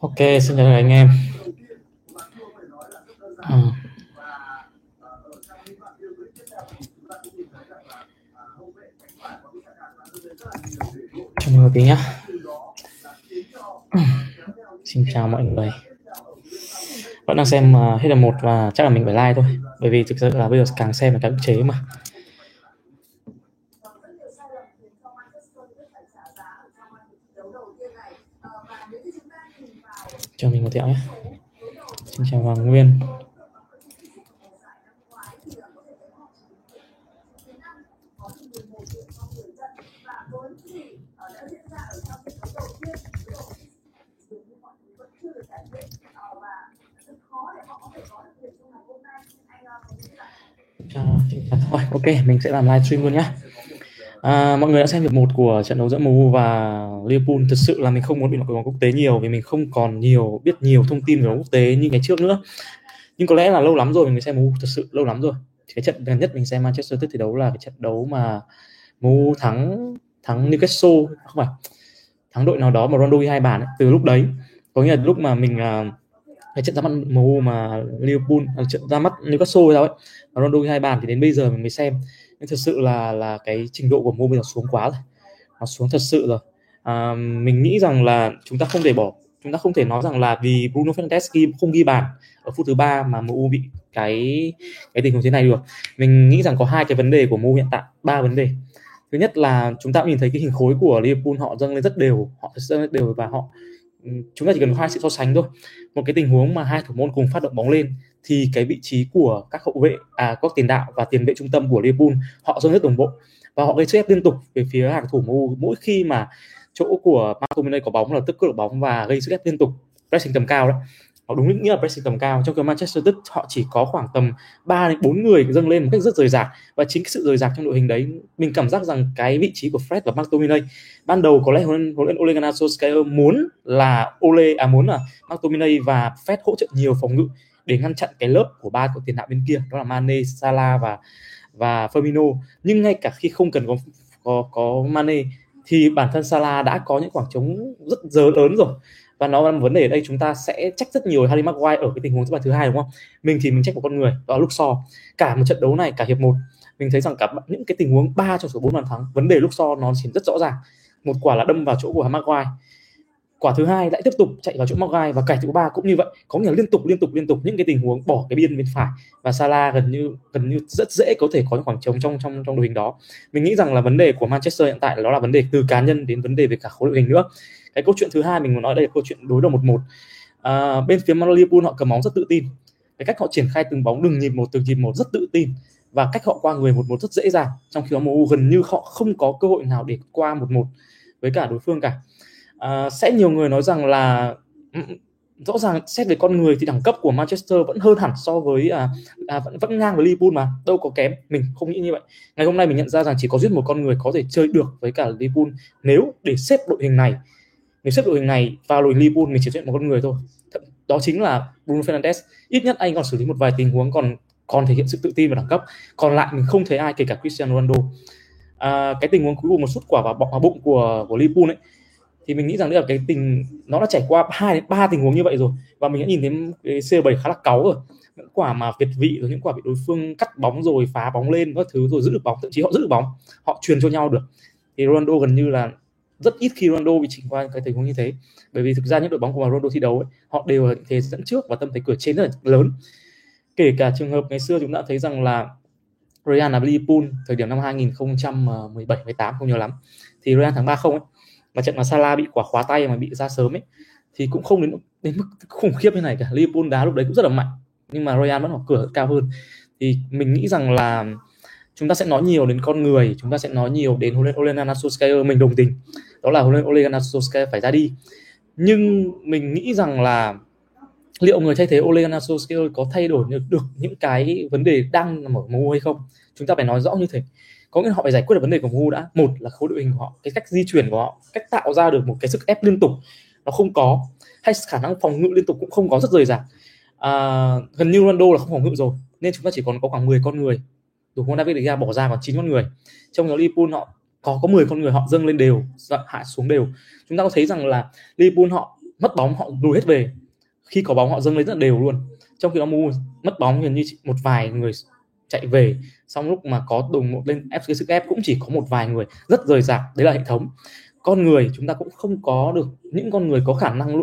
Ok, xin chào anh em. Ừ. Chào mọi người nhé. Ừ. Xin chào mọi người. Vẫn đang xem à, hết là một và chắc là mình phải like thôi. Bởi vì thực sự là bây giờ càng xem là càng chế mà. Cho mình một tẹo nhé. Xin chào Hoàng Nguyên. Thôi, ok, mình sẽ làm livestream luôn nhé. À, mọi người đã xem hiệp một của trận đấu giữa MU và Liverpool. Thực sự là mình không muốn bị nói bóng quốc tế nhiều vì mình không còn nhiều biết nhiều thông tin về bóng quốc tế như ngày trước nữa. Nhưng có lẽ là lâu lắm rồi mình mới xem MU, thực sự lâu lắm rồi. Cái trận gần nhất mình xem Manchester United thi đấu là cái trận đấu mà MU thắng thắng Newcastle không phải thắng đội nào đó mà Ronaldo ghi hai bàn ấy. từ lúc đấy có nghĩa là lúc mà mình uh, cái trận ra mắt MU mà Liverpool à, trận ra mắt Newcastle sao ấy Ronaldo ghi hai bàn thì đến bây giờ mình mới xem nhưng thật sự là là cái trình độ của Mo bây giờ xuống quá rồi. Nó xuống thật sự rồi. À, mình nghĩ rằng là chúng ta không thể bỏ chúng ta không thể nói rằng là vì Bruno Fernandes ghi không ghi bàn ở phút thứ ba mà MU bị cái cái tình huống thế này được. Mình nghĩ rằng có hai cái vấn đề của MU hiện tại ba vấn đề. Thứ nhất là chúng ta cũng nhìn thấy cái hình khối của Liverpool họ dâng lên rất đều họ dâng lên đều và họ ừ, chúng ta chỉ cần hai sự so sánh thôi. Một cái tình huống mà hai thủ môn cùng phát động bóng lên thì cái vị trí của các hậu vệ à các tiền đạo và tiền vệ trung tâm của Liverpool, họ dâng rất đồng bộ. Và họ gây sức ép liên tục về phía hàng thủ MU mỗi khi mà chỗ của McTominay có bóng là tức cướp bóng và gây sức ép liên tục. Pressing tầm cao đó họ đúng nghĩa là pressing tầm cao. Trong khi Manchester United, họ chỉ có khoảng tầm 3 đến 4 người dâng lên một cách rất rời rạc. Và chính cái sự rời rạc trong đội hình đấy, mình cảm giác rằng cái vị trí của Fred và McTominay ban đầu có lẽ huấn luyện Ole Gunnar Solskjaer muốn là Ole à muốn là McTominay và Fred hỗ trợ nhiều phòng ngự để ngăn chặn cái lớp của ba cầu tiền đạo bên kia đó là Mane, Salah và và Firmino. Nhưng ngay cả khi không cần có có, có Mane thì bản thân Salah đã có những khoảng trống rất dớ lớn rồi. Và nó là một vấn đề ở đây chúng ta sẽ trách rất nhiều Harry Maguire ở cái tình huống thứ ba thứ hai đúng không? Mình thì mình trách một con người đó là lúc so cả một trận đấu này cả hiệp một mình thấy rằng cả những cái tình huống 3 trong số 4 bàn thắng vấn đề lúc so nó chỉ rất rõ ràng. Một quả là đâm vào chỗ của Maguire quả thứ hai lại tiếp tục chạy vào chỗ Maguire và cải thứ ba cũng như vậy. Có nghĩa là liên tục liên tục liên tục những cái tình huống bỏ cái biên bên phải. Và Salah gần như gần như rất dễ có thể có những khoảng trống trong trong trong đội hình đó. Mình nghĩ rằng là vấn đề của Manchester hiện tại đó là vấn đề từ cá nhân đến vấn đề về cả khối đội hình nữa. Cái câu chuyện thứ hai mình muốn nói đây là câu chuyện đối đầu một một. À, bên phía Liverpool họ cầm bóng rất tự tin. Cái cách họ triển khai từng bóng đừng nhịp một từng nhịp một rất tự tin. Và cách họ qua người một một rất dễ dàng. Trong khi đó MU gần như họ không có cơ hội nào để qua một một với cả đối phương cả à, sẽ nhiều người nói rằng là ừ, rõ ràng xét về con người thì đẳng cấp của Manchester vẫn hơn hẳn so với à, à vẫn vẫn ngang với Liverpool mà đâu có kém. Mình không nghĩ như vậy. Ngày hôm nay mình nhận ra rằng chỉ có giết một con người có thể chơi được với cả Liverpool nếu để xếp đội hình này. Nếu xếp đội hình này vào đội Liverpool mình chỉ chuyện một con người thôi. Đó chính là Bruno Fernandes. Ít nhất anh còn xử lý một vài tình huống còn còn thể hiện sự tự tin và đẳng cấp. Còn lại mình không thấy ai kể cả Cristiano Ronaldo. À, cái tình huống cuối cùng một sút quả vào bọng vào bụng của của Liverpool ấy thì mình nghĩ rằng đây là cái tình nó đã trải qua hai đến ba tình huống như vậy rồi. Và mình đã nhìn thấy cái C7 khá là cáu rồi. Những quả mà việt vị rồi những quả bị đối phương cắt bóng rồi phá bóng lên các thứ rồi giữ được bóng thậm chí họ giữ được bóng họ truyền cho nhau được. Thì Ronaldo gần như là rất ít khi Ronaldo bị chỉnh qua cái tình huống như thế. Bởi vì thực ra những đội bóng của Ronaldo thi đấu ấy, họ đều là thế dẫn trước và tâm thế cửa trên rất là lớn. Kể cả trường hợp ngày xưa chúng ta thấy rằng là Real là Liverpool thời điểm năm 2017 18 không nhớ lắm. Thì Real thắng 3-0 ấy mà trận mà Salah bị quả khóa tay mà bị ra sớm ấy thì cũng không đến đến mức khủng khiếp như này cả. Liverpool đá lúc đấy cũng rất là mạnh nhưng mà Real vẫn mở cửa cao hơn. Thì mình nghĩ rằng là chúng ta sẽ nói nhiều đến con người chúng ta sẽ nói nhiều đến huấn luyện Ole Gunnar Solskjaer mình đồng tình. Đó là huấn luyện Ole Gunnar Solskjaer phải ra đi. Nhưng mình nghĩ rằng là liệu người thay thế Ole Gunnar Solskjaer có thay đổi được, được những cái vấn đề đang nằm ở MU hay không? Chúng ta phải nói rõ như thế có nghĩa là họ phải giải quyết được vấn đề của MU đã. Một là khối đội hình của họ cái cách di chuyển của họ cách tạo ra được một cái sức ép liên tục nó không có. Hay khả năng phòng ngự liên tục cũng không có rất rời rạc. À, gần như Ronaldo là không phòng ngự rồi nên chúng ta chỉ còn có khoảng 10 con người. Thủ môn David De Gea bỏ ra còn 9 con người. Trong đó Liverpool họ có có 10 con người họ dâng lên đều dạ, hạ xuống đều. Chúng ta có thấy rằng là Liverpool họ mất bóng họ lùi hết về. Khi có bóng họ dâng lên rất là đều luôn. Trong khi đó Mu mất bóng gần như một vài người chạy về. Xong lúc mà có đùng một lên ép cái sức ép cũng chỉ có một vài người rất rời rạc đấy là hệ thống. Con người chúng ta cũng không có được những con người có khả năng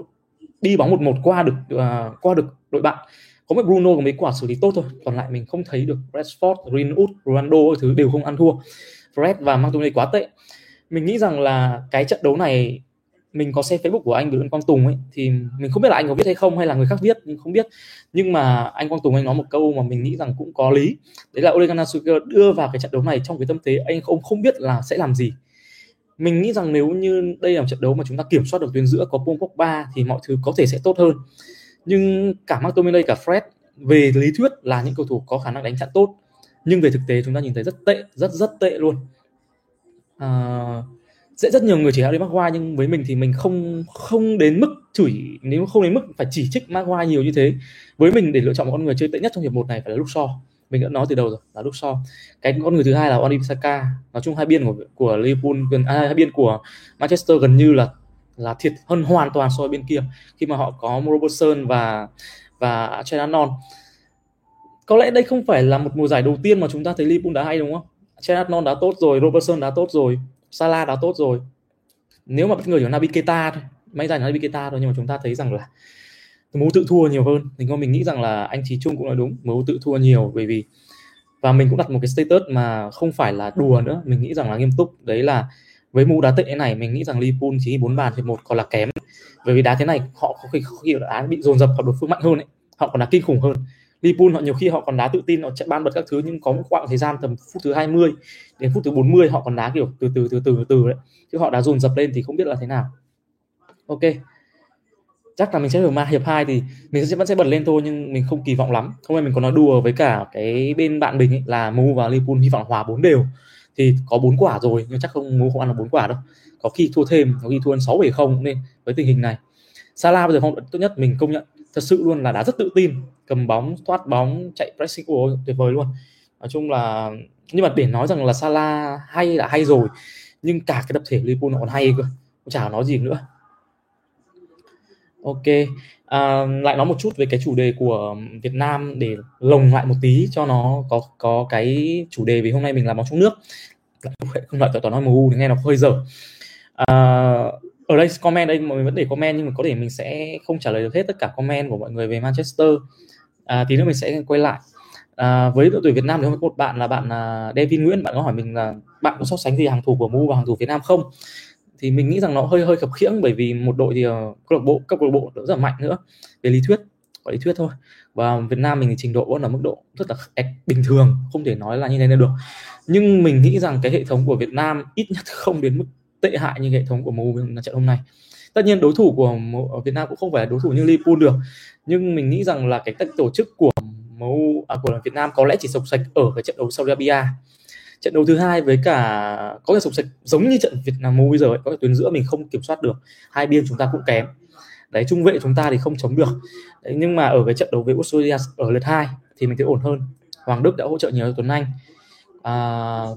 đi bóng một một qua được uh, qua được đội bạn. Có một Bruno có mấy quả xử lý tốt thôi còn lại mình không thấy được Rashford, Greenwood, Ronaldo thứ đều không ăn thua. Fred và Martinelli quá tệ. Mình nghĩ rằng là cái trận đấu này mình có xem Facebook của anh Bùi Quang Tùng ấy thì mình không biết là anh có viết hay không hay là người khác viết nhưng không biết. Nhưng mà anh Quang Tùng anh nói một câu mà mình nghĩ rằng cũng có lý. Đấy là Ole Gunnar Solskjaer đưa vào cái trận đấu này trong cái tâm thế anh không không biết là sẽ làm gì. Mình nghĩ rằng nếu như đây là một trận đấu mà chúng ta kiểm soát được tuyến giữa có Paul Pogba thì mọi thứ có thể sẽ tốt hơn. Nhưng cả McTominay cả Fred về lý thuyết là những cầu thủ có khả năng đánh chặn tốt. Nhưng về thực tế chúng ta nhìn thấy rất tệ rất rất tệ luôn. À, sẽ rất nhiều người chỉ Harry Maguire nhưng với mình thì mình không không đến mức chửi nếu không đến mức phải chỉ trích Maguire nhiều như thế. Với mình để lựa chọn một con người chơi tệ nhất trong hiệp một này phải là Luke mình đã nói từ đầu rồi là Luke cái con người thứ hai là Wan Bissaka nói chung hai biên của của Liverpool gần à, hai biên của Manchester gần như là là thiệt hơn hoàn toàn so với bên kia khi mà họ có Robertson và và Chenanon có lẽ đây không phải là một mùa giải đầu tiên mà chúng ta thấy Liverpool đã hay đúng không? Chenanon đã tốt rồi Robertson đã tốt rồi. Salah đã tốt rồi. Nếu mà bất ngờ chỉ Naby Keita thôi may ra là Naby Keita thôi nhưng mà chúng ta thấy rằng là MU tự thua nhiều hơn. Thì mình nghĩ rằng là anh chí Trung cũng nói đúng MU tự thua nhiều bởi vì và mình cũng đặt một cái status mà không phải là đùa nữa. Mình nghĩ rằng là nghiêm túc. Đấy là với MU đá tệ này mình nghĩ rằng Liverpool chỉ bốn bàn thì một còn là kém. Bởi vì đá thế này họ có khi, có khi đá bị dồn dập và đối phương mạnh hơn ấy họ còn đá kinh khủng hơn. Liverpool họ nhiều khi họ còn đá tự tin họ chạy ban bật các thứ nhưng có một quãng thời gian tầm phút thứ 20 đến phút thứ 40 họ còn đá kiểu từ từ từ từ từ đấy. Chứ họ đá dồn dập lên thì không biết là thế nào. Ok. Chắc là mình sẽ ở ma hiệp 2 thì mình sẽ vẫn sẽ bật lên thôi nhưng mình không kỳ vọng lắm. Hôm nay mình có nói đùa với cả cái bên bạn mình ấy, là Mu và Liverpool hy vọng hòa bốn đều. Thì có bốn quả rồi nhưng chắc không Mu không ăn được bốn quả đâu. Có khi thua thêm có khi thua sáu bảy không nên với tình hình này. Salah bây giờ phong độ tốt nhất mình công nhận thật sự luôn là đá rất tự tin cầm bóng thoát bóng chạy pressing của tuyệt vời luôn. Nói chung là nhưng mà để nói rằng là Salah hay là hay rồi nhưng cả cái tập thể Liverpool còn hay cơ chả nói gì nữa. Ok à, lại nói một chút về cái chủ đề của Việt Nam để lồng lại một tí cho nó có có cái chủ đề vì hôm nay mình làm bóng trong nước. Không lại tỏ nói MU thì nghe nó hơi dở. À, ở đây comment đây mọi người vẫn để comment nhưng mà có thể mình sẽ không trả lời được hết tất cả comment của mọi người về Manchester. À, tí nữa mình sẽ quay lại. À, với đội tuyển Việt Nam thì có một bạn là bạn uh, Devin Nguyễn bạn có hỏi mình là bạn có so sánh gì hàng thủ của MU và hàng thủ Việt Nam không? Thì mình nghĩ rằng nó hơi hơi khập khiễng bởi vì một đội thì uh, câu lạc bộ các câu lạc bộ rất là mạnh nữa về lý thuyết có lý thuyết thôi. Và Việt Nam mình thì trình độ vẫn ở mức độ rất là bình thường không thể nói là như thế này được. Nhưng mình nghĩ rằng cái hệ thống của Việt Nam ít nhất không đến mức tệ hại như hệ thống của MU trận hôm nay. Tất nhiên đối thủ của Việt Nam cũng không phải là đối thủ như Liverpool được nhưng mình nghĩ rằng là cái cách tổ chức của MU à, của Việt Nam có lẽ chỉ sộc sạch ở cái trận đấu Saudi Arabia. Trận đấu thứ hai với cả có thể sộc sạch giống như trận Việt Nam MU bây giờ ấy, có thể tuyến giữa mình không kiểm soát được hai biên chúng ta cũng kém. Đấy trung vệ chúng ta thì không chống được. Đấy, nhưng mà ở cái trận đấu với Australia ở lượt hai thì mình thấy ổn hơn. Hoàng Đức đã hỗ trợ nhiều cho Tuấn Anh. À,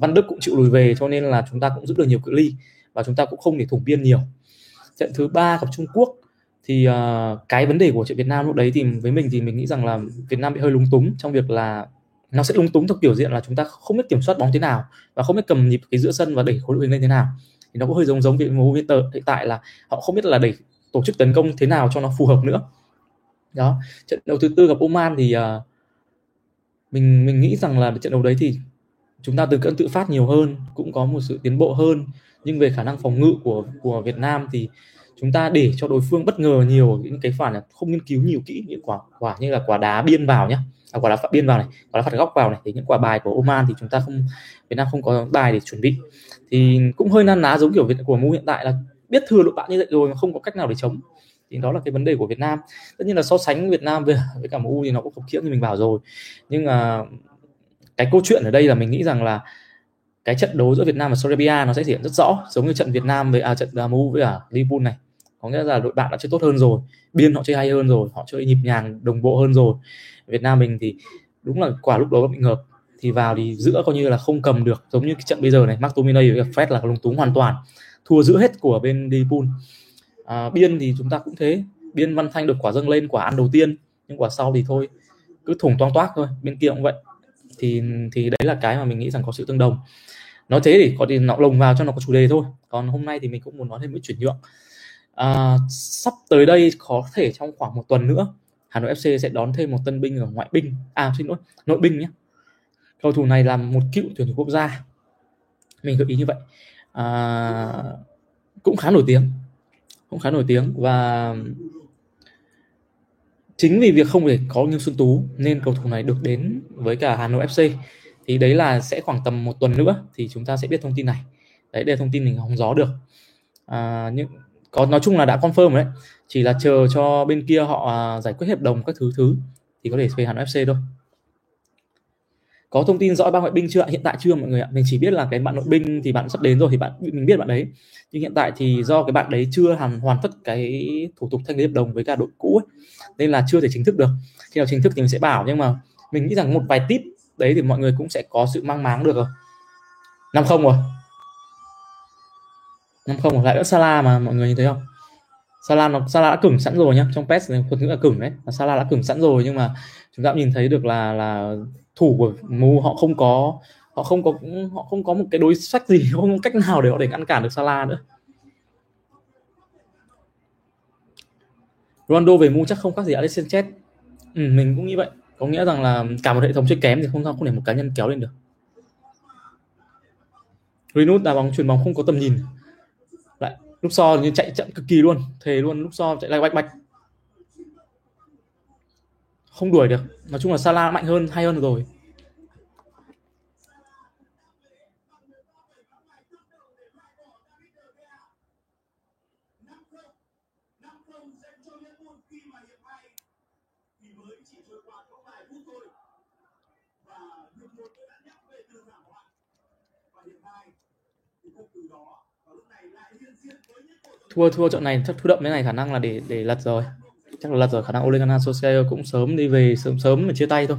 Văn Đức cũng chịu lùi về cho nên là chúng ta cũng giữ được nhiều cự ly và chúng ta cũng không để thủng biên nhiều. Trận thứ ba gặp Trung Quốc thì uh, cái vấn đề của trận Việt Nam lúc đấy thì với mình thì mình nghĩ rằng là Việt Nam bị hơi lúng túng trong việc là nó sẽ lúng túng theo kiểu diện là chúng ta không biết kiểm soát bóng thế nào và không biết cầm nhịp cái giữa sân và đẩy khối đội hình lên thế nào. Thì nó cũng hơi giống giống với MU hiện tại là họ không biết là đẩy tổ chức tấn công thế nào cho nó phù hợp nữa. Đó trận đấu thứ tư gặp Oman thì uh, mình mình nghĩ rằng là trận đấu đấy thì chúng ta từ cận tự phát nhiều hơn cũng có một sự tiến bộ hơn nhưng về khả năng phòng ngự của của Việt Nam thì chúng ta để cho đối phương bất ngờ nhiều những cái phản là không nghiên cứu nhiều kỹ những quả quả như là quả đá biên vào nhá. À, quả đá phạt biên vào này quả đá phạt góc vào này thì những quả bài của Oman thì chúng ta không Việt Nam không có bài để chuẩn bị. Thì cũng hơi nan ná giống kiểu Việt của MU hiện tại là biết thừa đội bạn như vậy rồi mà không có cách nào để chống. Thì đó là cái vấn đề của Việt Nam. Tất nhiên là so sánh Việt Nam với với cả MU thì nó cũng khập khiễng như mình bảo rồi. Nhưng mà cái câu chuyện ở đây là mình nghĩ rằng là cái trận đấu giữa Việt Nam và Serbia nó sẽ thể hiện rất rõ giống như trận Việt Nam với à, trận MU với cả Liverpool này. Có nghĩa là đội bạn đã chơi tốt hơn rồi biên họ chơi hay hơn rồi họ chơi nhịp nhàng đồng bộ hơn rồi. Việt Nam mình thì đúng là quả lúc đó bị ngợp. Thì vào thì giữa coi như là không cầm được giống như cái trận bây giờ này McTominay với Fred là lúng túng hoàn toàn. Thua giữa hết của bên Liverpool. À, biên thì chúng ta cũng thế. Biên văn thanh được quả dâng lên quả ăn đầu tiên nhưng quả sau thì thôi cứ thủng toang toác thôi bên kia cũng vậy. Thì thì đấy là cái mà mình nghĩ rằng có sự tương đồng nói thế thì có thì nó lồng vào cho nó có chủ đề thôi. Còn hôm nay thì mình cũng muốn nói thêm một chuyển nhượng. À, sắp tới đây có thể trong khoảng một tuần nữa Hà Nội FC sẽ đón thêm một tân binh ở ngoại binh. À xin lỗi nội binh nhé. Cầu thủ này là một cựu tuyển thủ quốc gia. Mình gợi ý như vậy. À, cũng khá nổi tiếng. Cũng khá nổi tiếng và chính vì việc không thể có Nghiêm Xuân Tú nên cầu thủ này được đến với cả Hà Nội FC thì đấy là sẽ khoảng tầm một tuần nữa thì chúng ta sẽ biết thông tin này. Đấy đây thông tin mình hóng gió được. À, nhưng có nói chung là đã confirm rồi đấy. Chỉ là chờ cho bên kia họ à, giải quyết hợp đồng các thứ thứ thì có thể về Hà Nội FC thôi. Có thông tin rõ ba ngoại binh chưa hiện tại chưa mọi người ạ. Mình chỉ biết là cái bạn nội binh thì bạn sắp đến rồi thì bạn mình biết bạn đấy. Nhưng hiện tại thì do cái bạn đấy chưa hoàn hoàn tất cái thủ tục thanh lý hợp đồng với cả đội cũ ấy, nên là chưa thể chính thức được. Khi nào chính thức thì mình sẽ bảo. Nhưng mà mình nghĩ rằng một vài tip đấy thì mọi người cũng sẽ có sự mang máng được rồi. Năm không rồi. Năm không rồi. Lại nữa Sala mà mọi người nhìn thấy không? Salah nó Salah đã cứng sẵn rồi nhá. Trong PES này thuật ngữ là cứng đấy. Salah đã cứng sẵn rồi nhưng mà chúng ta cũng nhìn thấy được là là thủ của Mu họ không có họ không có họ không có một cái đối sách gì không có cách nào để họ để ngăn cản được Salah nữa. Ronaldo về Mu chắc không khác gì Alex Sanchez. Ừ, mình cũng nghĩ vậy có nghĩa rằng là cả một hệ thống chơi kém thì không sao, không để một cá nhân kéo lên được. Greenwood đá bóng, chuyền bóng không có tầm nhìn. Lại, lúc so như chạy chậm cực kỳ luôn, thề luôn, lúc so chạy lại bạch bạch. Không đuổi được. Nói chung là Salah mạnh hơn, hay hơn rồi. Thua thua trận này, chắc thua đậm thế này khả năng là để để lật rồi. Chắc là lật rồi, khả năng Ole Gunnar Solskjaer cũng sớm đi về, sớm sớm mà chia tay thôi.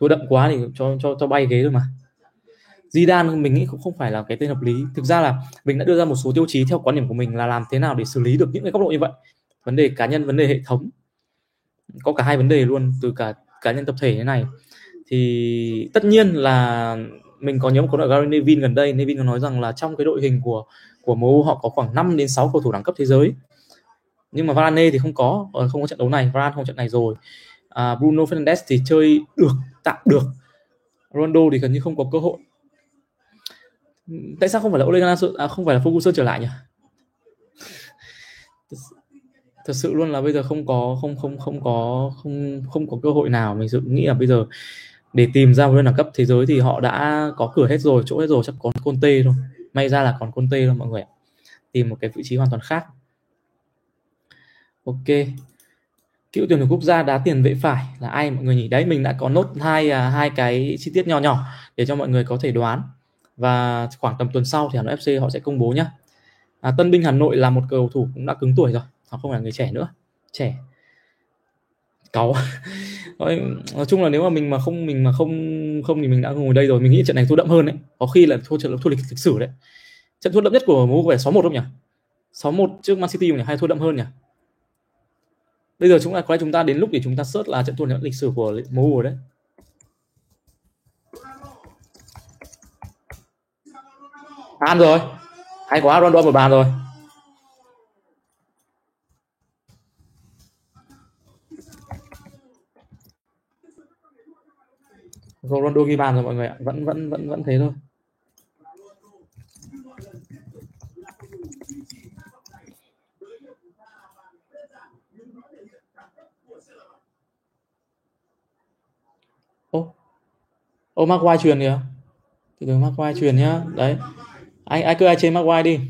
Thua đậm quá thì cho cho cho bay ghế thôi mà. Zidane mình nghĩ cũng không phải là cái tên hợp lý. Thực ra là mình đã đưa ra một số tiêu chí theo quan điểm của mình là làm thế nào để xử lý được những cái góc độ như vậy. Vấn đề cá nhân, vấn đề hệ thống. Có cả hai vấn đề luôn, từ cả cá nhân tập thể thế này. Thì tất nhiên là mình có nhớ một câu nói Gary Nevin gần đây. Nevin có nói rằng là trong cái đội hình của của MU họ có khoảng 5 đến 6 cầu thủ đẳng cấp thế giới. Nhưng mà Varane thì không có ờ, không có trận đấu này. Varane không trận này rồi. À, Bruno Fernandes thì chơi được tạm được. Ronaldo thì gần như không có cơ hội. Tại sao không phải là Ole Gunnar à, không phải là Ferguson trở lại nhỉ? Thật sự luôn là bây giờ không có không không không có không không có cơ hội nào. Mình dự nghĩ là bây giờ để tìm ra một đẳng cấp thế giới thì họ đã có cửa hết rồi chỗ hết rồi chắc còn Conte thôi. May ra là còn Conte thôi mọi người tìm một cái vị trí hoàn toàn khác. Ok. Cựu tuyển thủ quốc gia đá tiền vệ phải là ai mọi người nhỉ? Đấy mình đã có nốt hai à, hai cái chi tiết nhỏ nhỏ để cho mọi người có thể đoán. Và khoảng tầm tuần sau thì Hà Nội FC họ sẽ công bố nhá. À, Tân binh Hà Nội là một cầu thủ cũng đã cứng tuổi rồi họ không phải là người trẻ nữa. Trẻ cáu. Nói chung là nếu mà mình mà không, mình mà không không thì mình đã ngồi đây rồi. Mình nghĩ trận này thua đậm hơn đấy. Có khi là thua trận thua lịch lịch sử đấy. Trận thua đậm nhất của MU có vẻ 6-1 không nhỉ? 6-1 trước Man City nhỉ? Hay thua đậm hơn nhỉ? Bây giờ chúng ta, có lẽ chúng ta đến lúc để chúng ta search là trận thua lịch sử của MU rồi đấy. Bàn rồi. Hay quá Ronaldo một bàn rồi. Ronaldo ghi bàn rồi mọi người ạ. Vẫn vẫn vẫn vẫn thế thôi. Ô ô Maguire truyền kìa. Từ từ Maguire truyền nhá. Đấy. Ai ai cứ ai trên Maguire đi.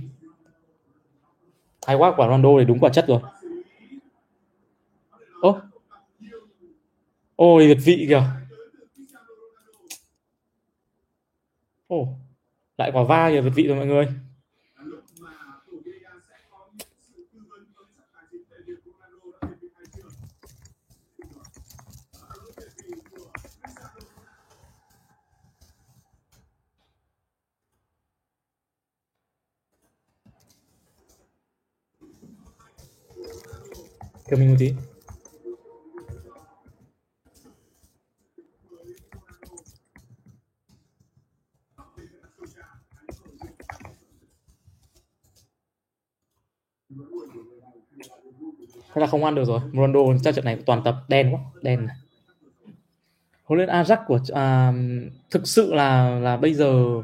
Hay quá, quả Ronaldo thì đúng quả chất rồi. Ô ôi việt vị kìa. Ồ, oh, lại quả va kìa việt vị rồi mọi người. Cầm mình một Thế là không ăn được rồi. Ronaldo trong trận này toàn tập đen quá, đen này. Huấn luyện Ajax của à, thực sự là là bây giờ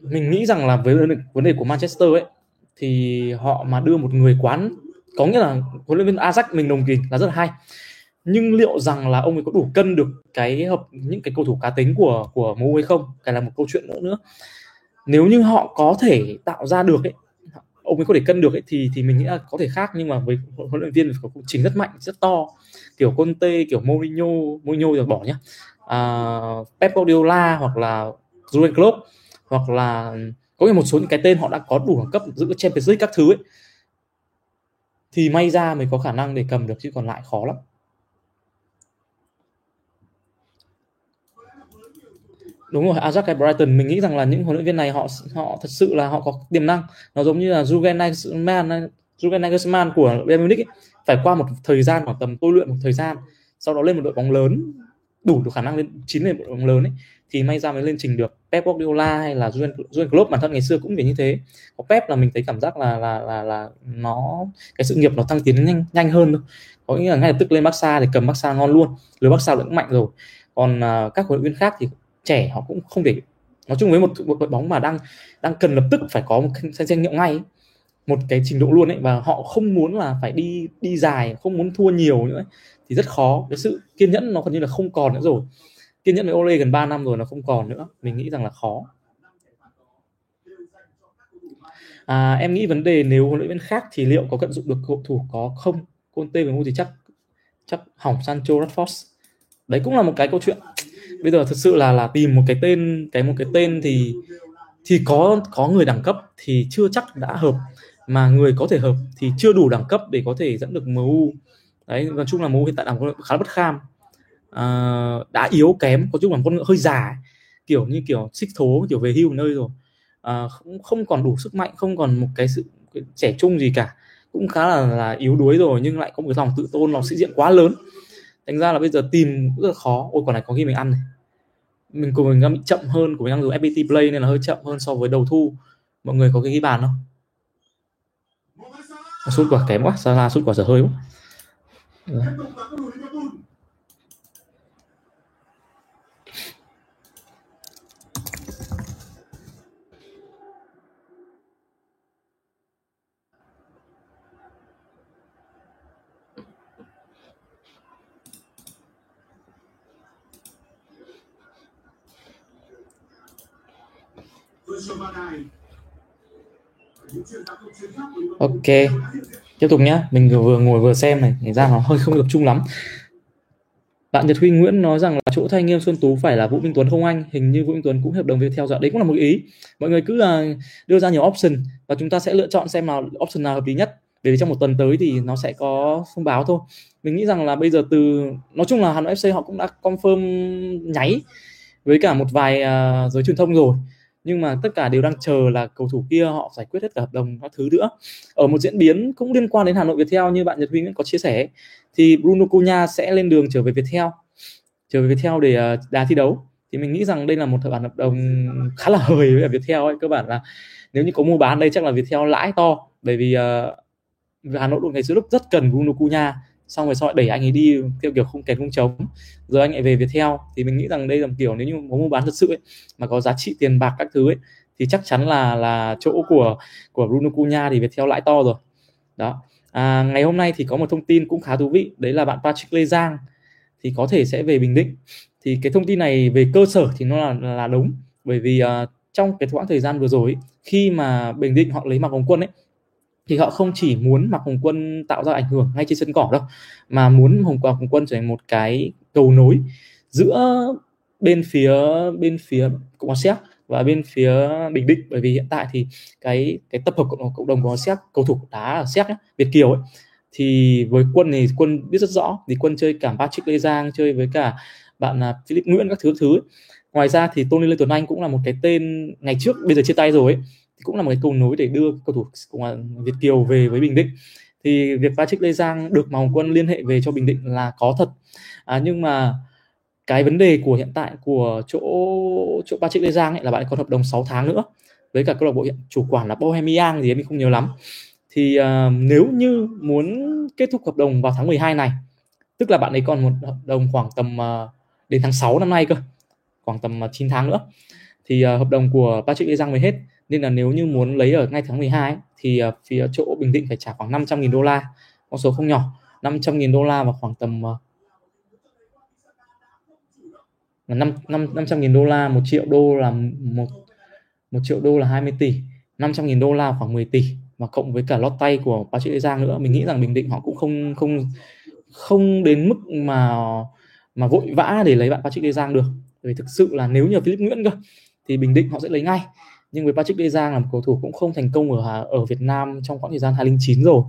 mình nghĩ rằng là với vấn đề của Manchester ấy thì họ mà đưa một người quán có nghĩa là huấn luyện viên Ajax mình đồng tình là rất là hay nhưng liệu rằng là ông ấy có đủ cân được cái hợp những cái cầu thủ cá tính của của MU hay không cái là một câu chuyện nữa nữa nếu như họ có thể tạo ra được ấy ông ấy có thể cân được ấy, thì thì mình nghĩ là có thể khác nhưng mà với huấn luyện viên có trình rất mạnh rất to. Kiểu Conte kiểu Mourinho Mourinho rồi bỏ nhá. À, Pep Guardiola hoặc là Jurgen Klopp hoặc là có một số những cái tên họ đã có đủ đẳng cấp giữ Champions League các thứ ấy thì may ra mới có khả năng để cầm được chứ còn lại khó lắm. Đúng rồi Ajax hay Brighton mình nghĩ rằng là những huấn luyện viên này họ họ thật sự là họ có tiềm năng. Nó giống như là Jurgen Nagelsmann Jurgen Nagelsmann của Bayern Munich ấy, phải qua một thời gian khoảng tầm tôi luyện một thời gian sau đó lên một đội bóng lớn đủ được khả năng lên chín lên một đội bóng lớn ấy thì may ra mới lên trình được Pep Guardiola hay là Jurgen, Jurgen Klopp. Bản thân ngày xưa cũng phải như thế. Có Pep là mình thấy cảm giác là là là là nó cái sự nghiệp nó tăng tiến nhanh nhanh hơn thôi. Có nghĩa là ngay lập tức lên Barca thì cầm Barca ngon luôn. Lứa Barca cũng mạnh rồi. Còn uh, các huấn luyện viên khác thì trẻ họ cũng không để nói chung với một, một đội bóng mà đang đang cần lập tức phải có một danh danh hiệu ngay ấy, một cái trình độ luôn ấy và họ không muốn là phải đi đi dài không muốn thua nhiều nữa ấy, thì rất khó. Cái sự kiên nhẫn nó gần như là không còn nữa rồi. Kiên nhẫn với Ole gần 3 năm rồi nó không còn nữa mình nghĩ rằng là khó. À, em nghĩ vấn đề nếu huấn luyện viên khác thì liệu có tận dụng được cầu thủ có không? Conte với Mu thì chắc chắc hỏng Sancho Rashford đấy cũng là một cái câu chuyện bây giờ thực sự là là tìm một cái tên cái một cái tên thì thì có có người đẳng cấp thì chưa chắc đã hợp. Mà người có thể hợp thì chưa đủ đẳng cấp để có thể dẫn được MU đấy nói chung là MU hiện tại đang khá là bất kham. À, đã yếu kém có chung là con ngựa hơi già kiểu như kiểu xích thố kiểu về hưu nơi rồi. À, không không còn đủ sức mạnh không còn một cái sự cái trẻ trung gì cả. Cũng khá là, là yếu đuối rồi nhưng lại có một cái lòng tự tôn lòng sĩ diện quá lớn thành ra là bây giờ tìm rất là khó. Ôi, quả này có khi mình ăn này. Mình của mình đang bị chậm hơn của mình đang dùng FPT Play nên là hơi chậm hơn so với đầu thu. Mọi người có cái ghi bàn không? Sút quả kém quá Salah sút quả dở hơi quá. Ok tiếp tục nhá. Mình vừa ngồi vừa xem này thành ra nó hơi không được chung lắm. Bạn Nhật Huy Nguyễn nói rằng là chỗ thay nghiêm Xuân Tú phải là Vũ Minh Tuấn không anh? Hình như Vũ Minh Tuấn cũng hợp đồng việc theo dõi. Đấy cũng là một ý. Mọi người cứ là đưa ra nhiều option và chúng ta sẽ lựa chọn xem nào option nào hợp lý nhất. Bởi vì trong một tuần tới thì nó sẽ có thông báo thôi. Mình nghĩ rằng là bây giờ từ nói chung là Hà Nội FC họ cũng đã confirm nháy với cả một vài uh, giới truyền thông rồi nhưng mà tất cả đều đang chờ là cầu thủ kia họ giải quyết hết cả hợp đồng các thứ nữa. Ở một diễn biến cũng liên quan đến Hà Nội Viettel như bạn Nhật Huy Nguyễn có chia sẻ thì Bruno Cunha sẽ lên đường trở về Viettel trở về Viettel để à, đá thi đấu. Thì mình nghĩ rằng đây là một bản hợp đồng khá là hời với Viettel ấy. Cơ bản là nếu như có mua bán đây chắc là Viettel lãi to bởi vì uh, Hà Nội đội ngày xưa lúc rất cần Bruno Cunha xong rồi sau đẩy anh ấy đi theo kiểu không kèn không chống, rồi anh ấy về Viettel thì mình nghĩ rằng đây là một kiểu nếu như có mua bán thật sự ấy, mà có giá trị tiền bạc các thứ ấy thì chắc chắn là là chỗ của của Bruno Cunha thì Viettel lãi to rồi. Đó. À, ngày hôm nay thì có một thông tin cũng khá thú vị đấy là bạn Patrick Lê Giang thì có thể sẽ về Bình Định. Thì cái thông tin này về cơ sở thì nó là là đúng bởi vì uh, trong cái quãng thời gian vừa rồi khi mà Bình Định họ lấy mặt Hồng Quân ấy thì họ không chỉ muốn mặc Hồng Quân tạo ra ảnh hưởng ngay trên sân cỏ đâu mà muốn Hồng Mạc Hồng Quân trở thành một cái cầu nối giữa bên phía bên phía Cộng hòa Séc và bên phía Bình Định bởi vì hiện tại thì cái cái tập hợp cộng, cộng đồng của Séc cầu thủ đá ở Séc Việt kiều ấy thì với quân thì quân biết rất rõ thì quân chơi cả Patrick Lê Giang chơi với cả bạn là Philip Nguyễn các thứ thứ ấy. ngoài ra thì Tony Lê Tuấn Anh cũng là một cái tên ngày trước bây giờ chia tay rồi ấy thì cũng là một cái cầu nối để đưa cầu thủ của Việt Kiều về với Bình Định. Thì việc Patrick Lê Giang được Hoàng Quân liên hệ về cho Bình Định là có thật. À, nhưng mà cái vấn đề của hiện tại của chỗ chỗ Patrick Lê Giang ấy là bạn ấy còn hợp đồng 6 tháng nữa. Với cả câu lạc bộ hiện chủ quản là Bohemian gì ấy mình không nhớ lắm. Thì uh, nếu như muốn kết thúc hợp đồng vào tháng 12 này tức là bạn ấy còn một hợp đồng khoảng tầm uh, đến tháng 6 năm nay cơ khoảng tầm à, uh, 9 tháng nữa thì uh, hợp đồng của Patrick Lê Giang mới hết nên là nếu như muốn lấy ở ngay tháng 12 ấy, thì uh, phía chỗ Bình Định phải trả khoảng 500.000 đô la con số không nhỏ 500.000 đô la và khoảng tầm uh, là 5, 5, 500.000 đô la 1 triệu đô là một một triệu đô là 20 tỷ 500.000 đô la khoảng 10 tỷ. Và cộng với cả lót tay của Patrick Giang nữa mình nghĩ rằng Bình Định họ cũng không không không đến mức mà mà vội vã để lấy bạn Patrick Lê Giang được. Vì thực sự là nếu như Philip Nguyễn cơ thì Bình Định họ sẽ lấy ngay nhưng với Patrick Giang là một cầu thủ cũng không thành công ở ở Việt Nam trong khoảng thời gian 2009 rồi.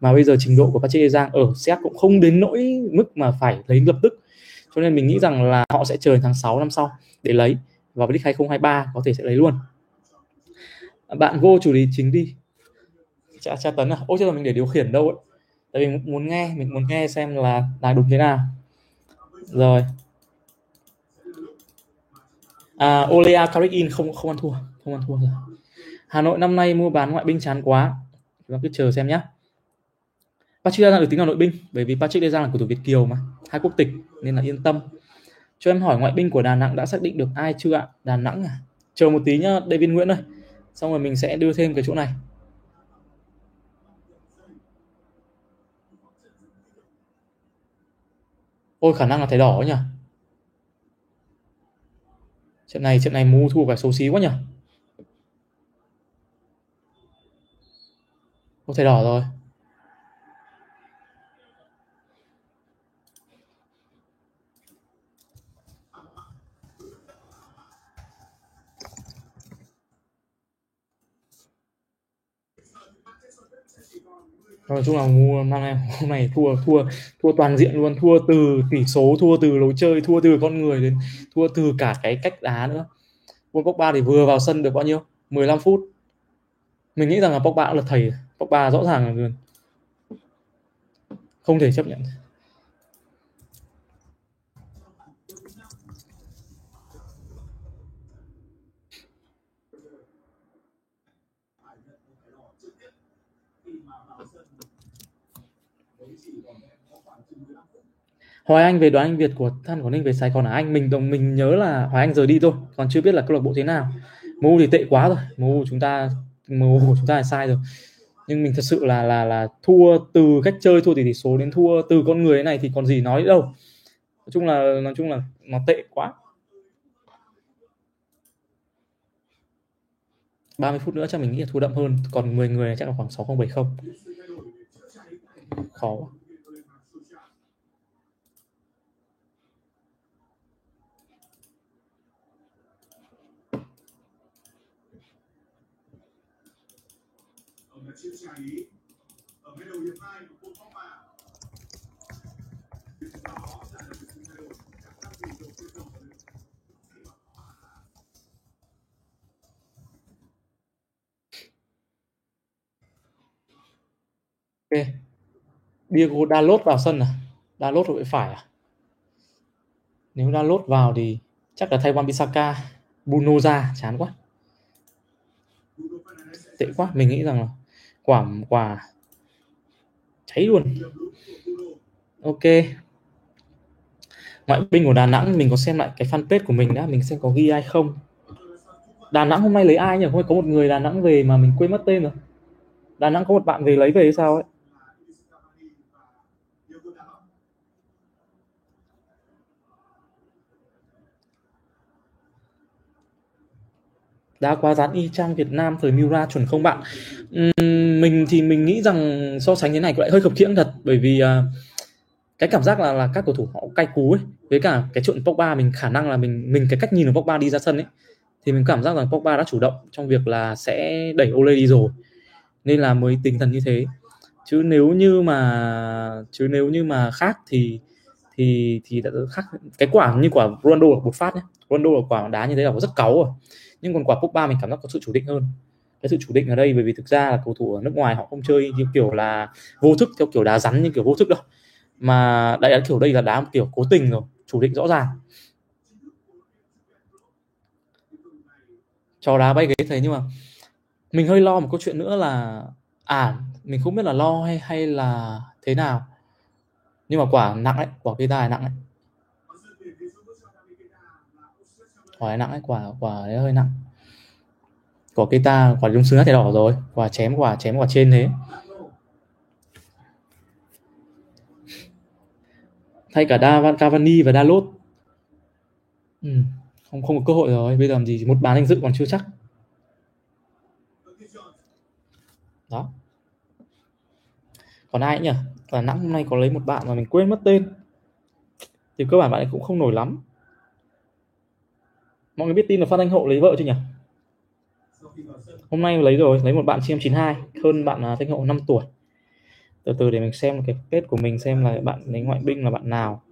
Mà bây giờ trình độ của Patrick Giang ở Séc cũng không đến nỗi mức mà phải lấy lập tức. Cho nên mình nghĩ rằng là họ sẽ chờ tháng 6 năm sau để lấy. Và với 2023 có thể sẽ lấy luôn. Bạn vô chủ đề chính đi. Cha cha tấn à. Ôi chứ là mình để điều khiển đâu ấy tại vì muốn nghe mình muốn nghe xem là là đúng thế nào. Rồi. À, Olea Carrick không không ăn thua không ăn thua rồi Hà Nội năm nay mua bán ngoại binh chán quá. Chúng ta cứ chờ xem nhé Patrick Giang được tính là nội binh, bởi vì Patrick Giang là cầu thủ Việt kiều mà, hai quốc tịch, nên là yên tâm. Cho em hỏi ngoại binh của Đà Nẵng đã xác định được ai chưa ạ? Đà Nẵng à? Chờ một tí nhá, David Nguyễn ơi. Xong rồi mình sẽ đưa thêm cái chỗ này. Ôi, khả năng là thẻ đỏ nhỉ? Trận này trận này mu thua phải xấu xí quá nhỉ? Có thấy đỏ rồi. Nói chung là mua năm nay, hôm nay thua thua thua toàn diện luôn, thua từ tỷ số, thua từ lối chơi, thua từ con người đến, thua từ cả cái cách đá nữa. World Cup 3 thì vừa vào sân được bao nhiêu? 15 phút. Mình nghĩ rằng là Pogba là thầy Pogba rõ ràng luôn. Không thể chấp nhận. Hoài Anh về đoàn Anh Việt của Than của Ninh về Sài Gòn ở Anh, mình đồng mình nhớ là Hoài Anh rời đi thôi, còn chưa biết là câu lạc bộ thế nào. MU thì tệ quá rồi. MU chúng ta MU của chúng ta là sai rồi nhưng mình thật sự là là là thua từ cách chơi thua tỷ tỷ số đến thua từ con người này thì còn gì nói đâu. Nói chung là, nói chung là nó tệ quá. 30 phút nữa chắc mình nghĩ là thua đậm hơn, còn 10 người chắc là khoảng 6070 khó quá. Chia sẻ ý ở ngay đầu hiệp hai của Paul Pogba đó là được sự thay đổi các tác dụng đầu tiên đầu Ok. Diego Dalot vào sân à? Dalot đội phải à? Nếu Dalot vào thì chắc là thay Wan Bissaka, Bruno ra chán quá. Tệ quá, mình nghĩ rằng là quả quả. Cháy luôn. Ok. Ngoại binh của Đà Nẵng mình có xem lại cái fanpage của mình đã mình xem có ghi ai không? Đà Nẵng hôm nay lấy ai nhỉ? Hôm nay có một người Đà Nẵng về mà mình quên mất tên rồi. Đà Nẵng có một bạn về lấy về hay sao ấy? Đá quá dán y chang Việt Nam thời Miura chuẩn không bạn? Uhm, mình thì mình nghĩ rằng so sánh thế này cũng lại hơi khập khiễng thật. Bởi vì uh, cái cảm giác là là các cầu thủ họ cay cú ấy với cả cái chuyện Pogba mình khả năng là mình mình cái cách nhìn của Pogba đi ra sân ấy thì mình cảm giác rằng Pogba đã chủ động trong việc là sẽ đẩy Ole đi rồi. Nên là mới tinh thần như thế. Chứ nếu như mà chứ nếu như mà khác thì thì thì đã khác. Cái quả như quả Ronaldo một phát nhé Ronaldo là quả đá như thế là rất cáu rồi. Nhưng còn quả Pogba mình cảm giác có sự chủ định hơn cái sự chủ định ở đây, bởi vì thực ra là cầu thủ ở nước ngoài họ không chơi như kiểu là vô thức, theo kiểu đá rắn như kiểu vô thức đâu. Mà đại đá kiểu đây là đá một kiểu cố tình rồi, chủ định rõ ràng. Cho đá bay ghế thế nhưng mà mình hơi lo một câu chuyện nữa là à mình không biết là lo hay hay là thế nào. Nhưng mà quả nặng đấy, quả cây tài nặng đấy. Quả nặng đấy, quả quả đấy hơi nặng quả cây ta quả dung xương thẻ đỏ rồi. Quả chém quả chém quả trên thế. Thay cả đa Cavani và Dalot ừ, không không có cơ hội rồi. Bây giờ làm gì một bán danh dự còn chưa chắc. Đó. Còn ai nhỉ? Là nãng hôm nay có lấy một bạn mà mình quên mất tên. Thì cơ bản bạn ấy cũng không nổi lắm. Mọi người biết tin là Phan Anh Hậu lấy vợ chưa nhỉ? Hôm nay lấy rồi lấy một bạn CM92 hơn bạn à, Thanh Hậu 5 tuổi. Từ từ để mình xem cái kết của mình xem là bạn lấy ngoại binh là bạn nào.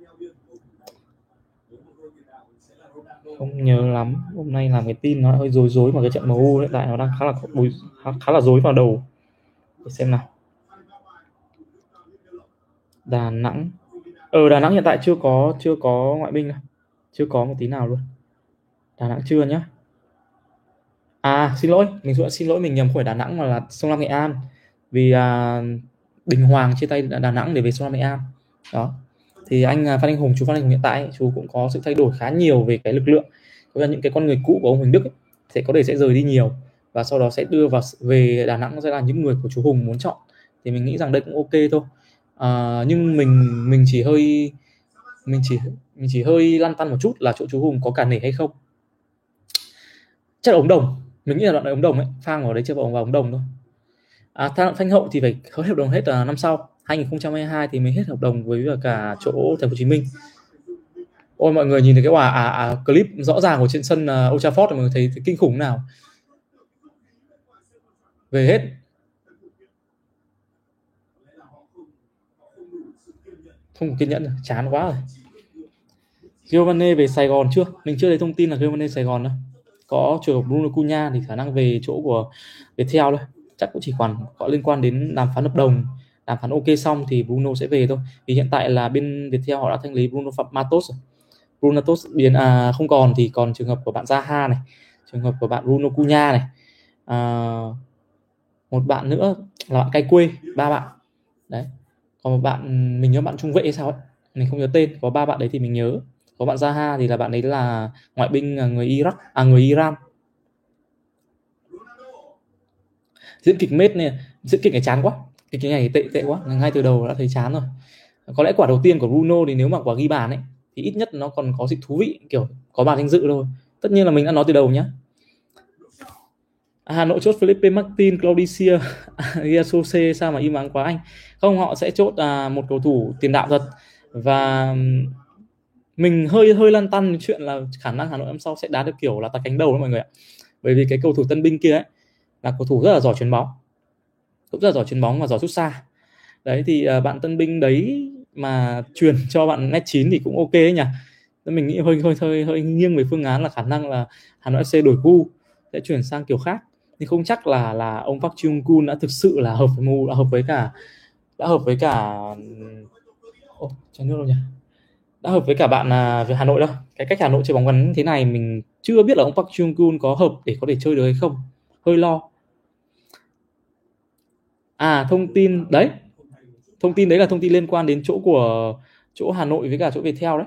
Không nhớ lắm hôm nay làm cái tin nó hơi rối rối mà cái trận MU hiện tại nó đang khá là bùi khá là rối vào đầu. Để xem nào. Đà Nẵng. Ở ừ, Đà Nẵng hiện tại chưa có chưa có ngoại binh chưa có một tí nào luôn. Đà Nẵng chưa nhá à xin lỗi mình xin lỗi mình nhầm không phải Đà Nẵng mà là sông Lam Nghệ An. Vì à, Đình Hoàng chia tay Đà Nẵng để về sông Lam Nghệ An. Đó. Thì anh à, Phan Anh Hùng chú Phan Anh Hùng hiện tại chú cũng có sự thay đổi khá nhiều về cái lực lượng. Có là những cái con người cũ của ông Huỳnh Đức ấy, sẽ có thể sẽ rời đi nhiều và sau đó sẽ đưa vào về Đà Nẵng sẽ là những người của chú Hùng muốn chọn. Thì mình nghĩ rằng đây cũng ok thôi. À, nhưng mình mình chỉ hơi mình chỉ mình chỉ hơi lăn tăn một chút là chỗ chú Hùng có cả nể hay không. Chắc là ống đồng mình nghĩ là đoạn ống đồng ấy phang vào đấy chưa vào vào ống đồng thôi. À, thanh hậu thì phải hết hợp đồng hết là năm sau 2022 thì mới hết hợp đồng với cả chỗ thành phố Hồ Chí Minh. Ôi mọi người nhìn thấy cái quả à, à, clip rõ ràng của trên sân uh, Old Trafford mọi người thấy, thấy kinh khủng nào. Về hết. Không có kiên nhẫn rồi chán quá rồi. Giovanni về Sài Gòn chưa? Mình chưa thấy thông tin là Giovanni Sài Gòn đâu có trường hợp Bruno Cunha thì khả năng về chỗ của Viettel thôi. Chắc cũng chỉ còn có liên quan đến đàm phán hợp đồng. Đàm phán ok xong thì Bruno sẽ về thôi. Vì hiện tại là bên Viettel họ đã thanh lý Bruno Phạm Matos Bruno Matos biến à, không còn thì còn trường hợp của bạn Zaha này trường hợp của bạn Bruno Cunha này. À, một bạn nữa là bạn Cay Quê ba bạn. Đấy. Còn một bạn mình nhớ bạn trung vệ hay sao ấy. Mình không nhớ tên. Có ba bạn đấy thì mình nhớ có bạn Zaha thì là bạn ấy là ngoại binh à, người Iraq à người Iran. Diễn kịch mết này diễn kịch này chán quá. Kịch cái này tệ tệ quá. Ngay từ đầu đã thấy chán rồi. Có lẽ quả đầu tiên của Bruno thì nếu mà quả ghi bàn ấy thì ít nhất nó còn có sự thú vị kiểu có bàn danh dự thôi. Tất nhiên là mình đã nói từ đầu nhá. À, Hà Nội chốt Felipe Martin, Claudicia, Giasose sao mà im ắng quá anh? Không họ sẽ chốt à, một cầu thủ tiền đạo thật. Và mình hơi hơi lăn tăn chuyện là khả năng Hà Nội năm sau sẽ đá được kiểu là tạt cánh đầu đó mọi người ạ. Bởi vì cái cầu thủ tân binh kia ấy là cầu thủ rất là giỏi chuyền bóng. Cũng rất là giỏi chuyền bóng và giỏi sút xa. Đấy thì uh, bạn tân binh đấy mà truyền cho bạn net 9 thì cũng ok ấy nhỉ. Mình nghĩ hơi hơi hơi hơi nghiêng về phương án là khả năng là Hà Nội FC đổi gu sẽ chuyển sang kiểu khác nhưng không chắc là là ông Park Chung Kun đã thực sự là hợp với mu đã hợp với cả đã hợp với cả ô chén nước đâu nhỉ đã hợp với cả bạn à, về Hà Nội đâu. Cái cách Hà Nội chơi bóng ngắn thế này mình chưa biết là ông Park Chung Kun có hợp để có thể chơi được hay không. Hơi lo. À thông tin đấy. Thông tin đấy là thông tin liên quan đến chỗ của chỗ Hà Nội với cả chỗ Viettel đấy.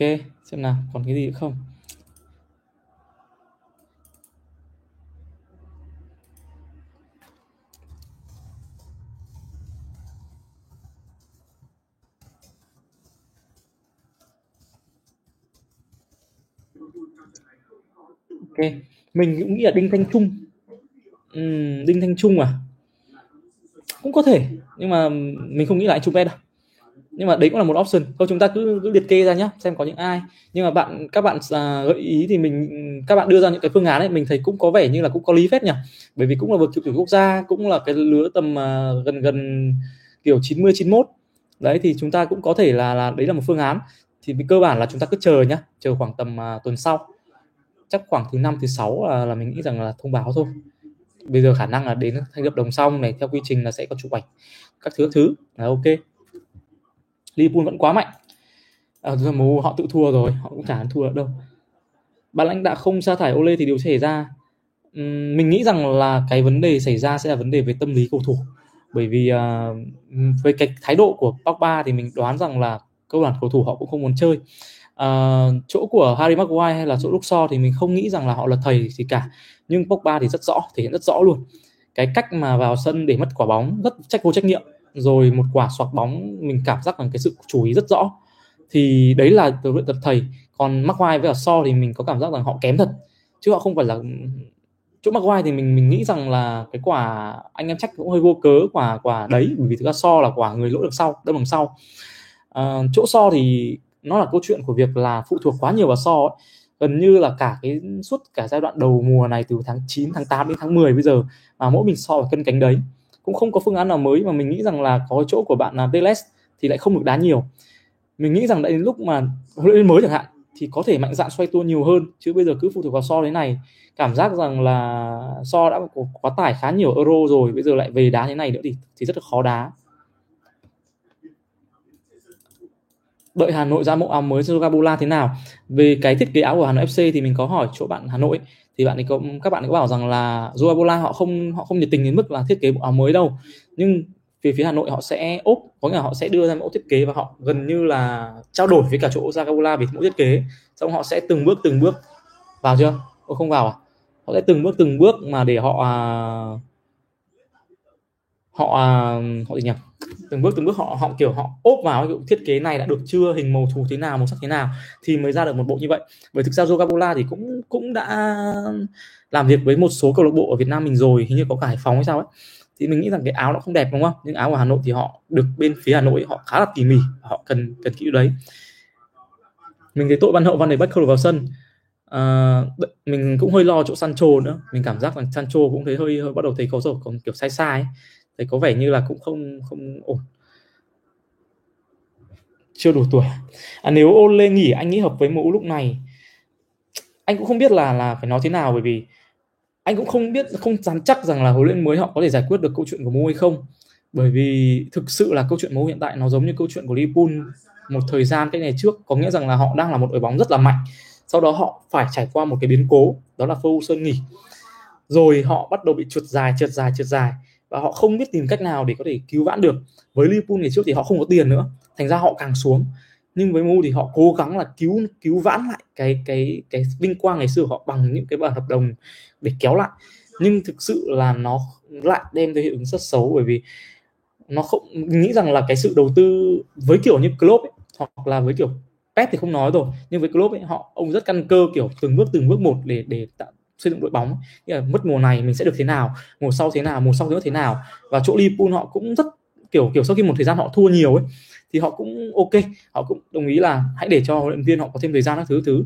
Ok, xem nào, còn cái gì nữa không? Ok, mình cũng nghĩ là Đinh Thanh Trung. uhm, Đinh Thanh Trung à? Cũng có thể, nhưng mà mình không nghĩ là anh Trung Bet đâu à? Nhưng mà đấy cũng là một option. Thôi chúng ta cứ, cứ liệt kê ra nhé xem có những ai. Nhưng mà bạn các bạn à, gợi ý thì mình các bạn đưa ra những cái phương án ấy mình thấy cũng có vẻ như là cũng có lý phết nhỉ. Bởi vì cũng là vượt cựu tuyển quốc gia cũng là cái lứa tầm à, gần gần kiểu 90 91 đấy thì chúng ta cũng có thể là là đấy là một phương án. Thì cơ bản là chúng ta cứ chờ nhá chờ khoảng tầm à, tuần sau. Chắc khoảng thứ năm thứ sáu là, là mình nghĩ rằng là thông báo thôi. Bây giờ khả năng là đến thành lập đồng xong này theo quy trình là sẽ có chụp ảnh các thứ các thứ. Là ok. Liverpool vẫn quá mạnh. À, MU họ tự thua rồi họ cũng chả thua đâu. Ban lãnh đạo không sa thải Ole thì điều xảy ra uhm, mình nghĩ rằng là cái vấn đề xảy ra sẽ là vấn đề về tâm lý cầu thủ. Bởi vì uh, với cái thái độ của Pogba thì mình đoán rằng là câu lạc cầu thủ họ cũng không muốn chơi. Uh, chỗ của Harry Maguire hay là chỗ Luke Shaw thì mình không nghĩ rằng là họ là thầy gì cả. Nhưng Pogba thì rất rõ thể hiện rất rõ luôn. Cái cách mà vào sân để mất quả bóng rất trách vô trách nhiệm rồi một quả xoạc bóng mình cảm giác là cái sự chú ý rất rõ. Thì đấy là từ luyện tập thầy. Còn Maguire với cả So thì mình có cảm giác rằng họ kém thật. Chứ họ không phải là chỗ Maguire thì mình mình nghĩ rằng là cái quả anh em trách cũng hơi vô cớ quả quả đấy. Bởi vì thực ra So là quả người lỗi được sau đâm bằng sau. À, chỗ So thì nó là câu chuyện của việc là phụ thuộc quá nhiều vào So ấy. gần như là cả cái suốt cả giai đoạn đầu mùa này từ tháng 9 tháng 8 đến tháng 10 bây giờ mà mỗi mình So và cân cánh đấy cũng không có phương án nào mới mà mình nghĩ rằng là có chỗ của bạn là Teles thì lại không được đá nhiều. Mình nghĩ rằng đến lúc mà huấn luyện mới chẳng hạn thì có thể mạnh dạn xoay tua nhiều hơn, chứ bây giờ cứ phụ thuộc vào so thế này. Cảm giác rằng là so đã có, quá tải khá nhiều euro rồi, bây giờ lại về đá thế này nữa thì thì rất là khó đá. Đợi Hà Nội ra mẫu áo mới cho Gabula thế nào? Về cái thiết kế áo của Hà Nội FC thì mình có hỏi chỗ bạn Hà Nội thì bạn ấy có các bạn ấy có bảo rằng là Zoabola họ không họ không nhiệt tình đến mức là thiết kế bộ áo mới đâu. Nhưng về phía Hà Nội họ sẽ ốp có nghĩa là họ sẽ đưa ra mẫu thiết kế và họ gần như là trao đổi với cả chỗ Zagabola về mẫu thiết kế. Xong họ sẽ từng bước từng bước. Vào chưa? Ô, không vào à? Họ sẽ từng bước từng bước mà để họ à, họ à, họ gì nhỉ? Từng bước từng bước họ họ kiểu họ ốp vào cái thiết kế này đã được chưa hình màu thù thế nào màu sắc thế nào thì mới ra được một bộ như vậy. Bởi thực ra Jogabola thì cũng cũng đã làm việc với một số câu lạc bộ ở Việt Nam mình rồi hình như có cả Hải Phòng hay sao ấy. Thì mình nghĩ rằng cái áo nó không đẹp đúng không? Nhưng áo của Hà Nội thì họ được bên phía Hà Nội họ khá là tỉ mỉ họ cần cần kỹ đấy. Mình thấy tội văn hậu văn để bắt khâu vào sân. À, mình cũng hơi lo chỗ Sancho nữa. Mình cảm giác là Sancho cũng thấy hơi, hơi bắt đầu thấy có rồi còn kiểu sai sai ấy thì có vẻ như là cũng không không ổn. Chưa đủ tuổi. À, nếu Ole nghỉ anh nghĩ hợp với mũ lúc này anh cũng không biết là là phải nói thế nào bởi vì anh cũng không biết không dám chắc rằng là huấn luyện mới họ có thể giải quyết được câu chuyện của Mu hay không. Bởi vì thực sự là câu chuyện Mu hiện tại nó giống như câu chuyện của Liverpool. Một thời gian cái này trước có nghĩa rằng là họ đang là một đội bóng rất là mạnh. Sau đó họ phải trải qua một cái biến cố đó là Ferguson nghỉ. Rồi họ bắt đầu bị trượt dài trượt dài trượt dài và họ không biết tìm cách nào để có thể cứu vãn được. Với Liverpool ngày trước thì họ không có tiền nữa. Thành ra họ càng xuống. Nhưng với MU thì họ cố gắng là cứu cứu vãn lại cái cái cái vinh quang ngày xưa họ bằng những cái bản hợp đồng để kéo lại. Nhưng thực sự là nó lại đem tới hiệu ứng rất xấu bởi vì nó không nghĩ rằng là cái sự đầu tư với kiểu như Klopp ấy, hoặc là với kiểu Pep thì không nói rồi. Nhưng với Klopp ấy, họ ông rất căn cơ kiểu từng bước từng bước một để để tạo xây dựng đội bóng như là mất mùa này mình sẽ được thế nào, mùa sau thế nào, mùa sau nữa thế nào. Và chỗ Liverpool họ cũng rất, kiểu kiểu sau khi một thời gian họ thua nhiều ấy, thì họ cũng ok. Họ cũng đồng ý là hãy để cho huấn luyện viên họ có thêm thời gian các thứ thứ.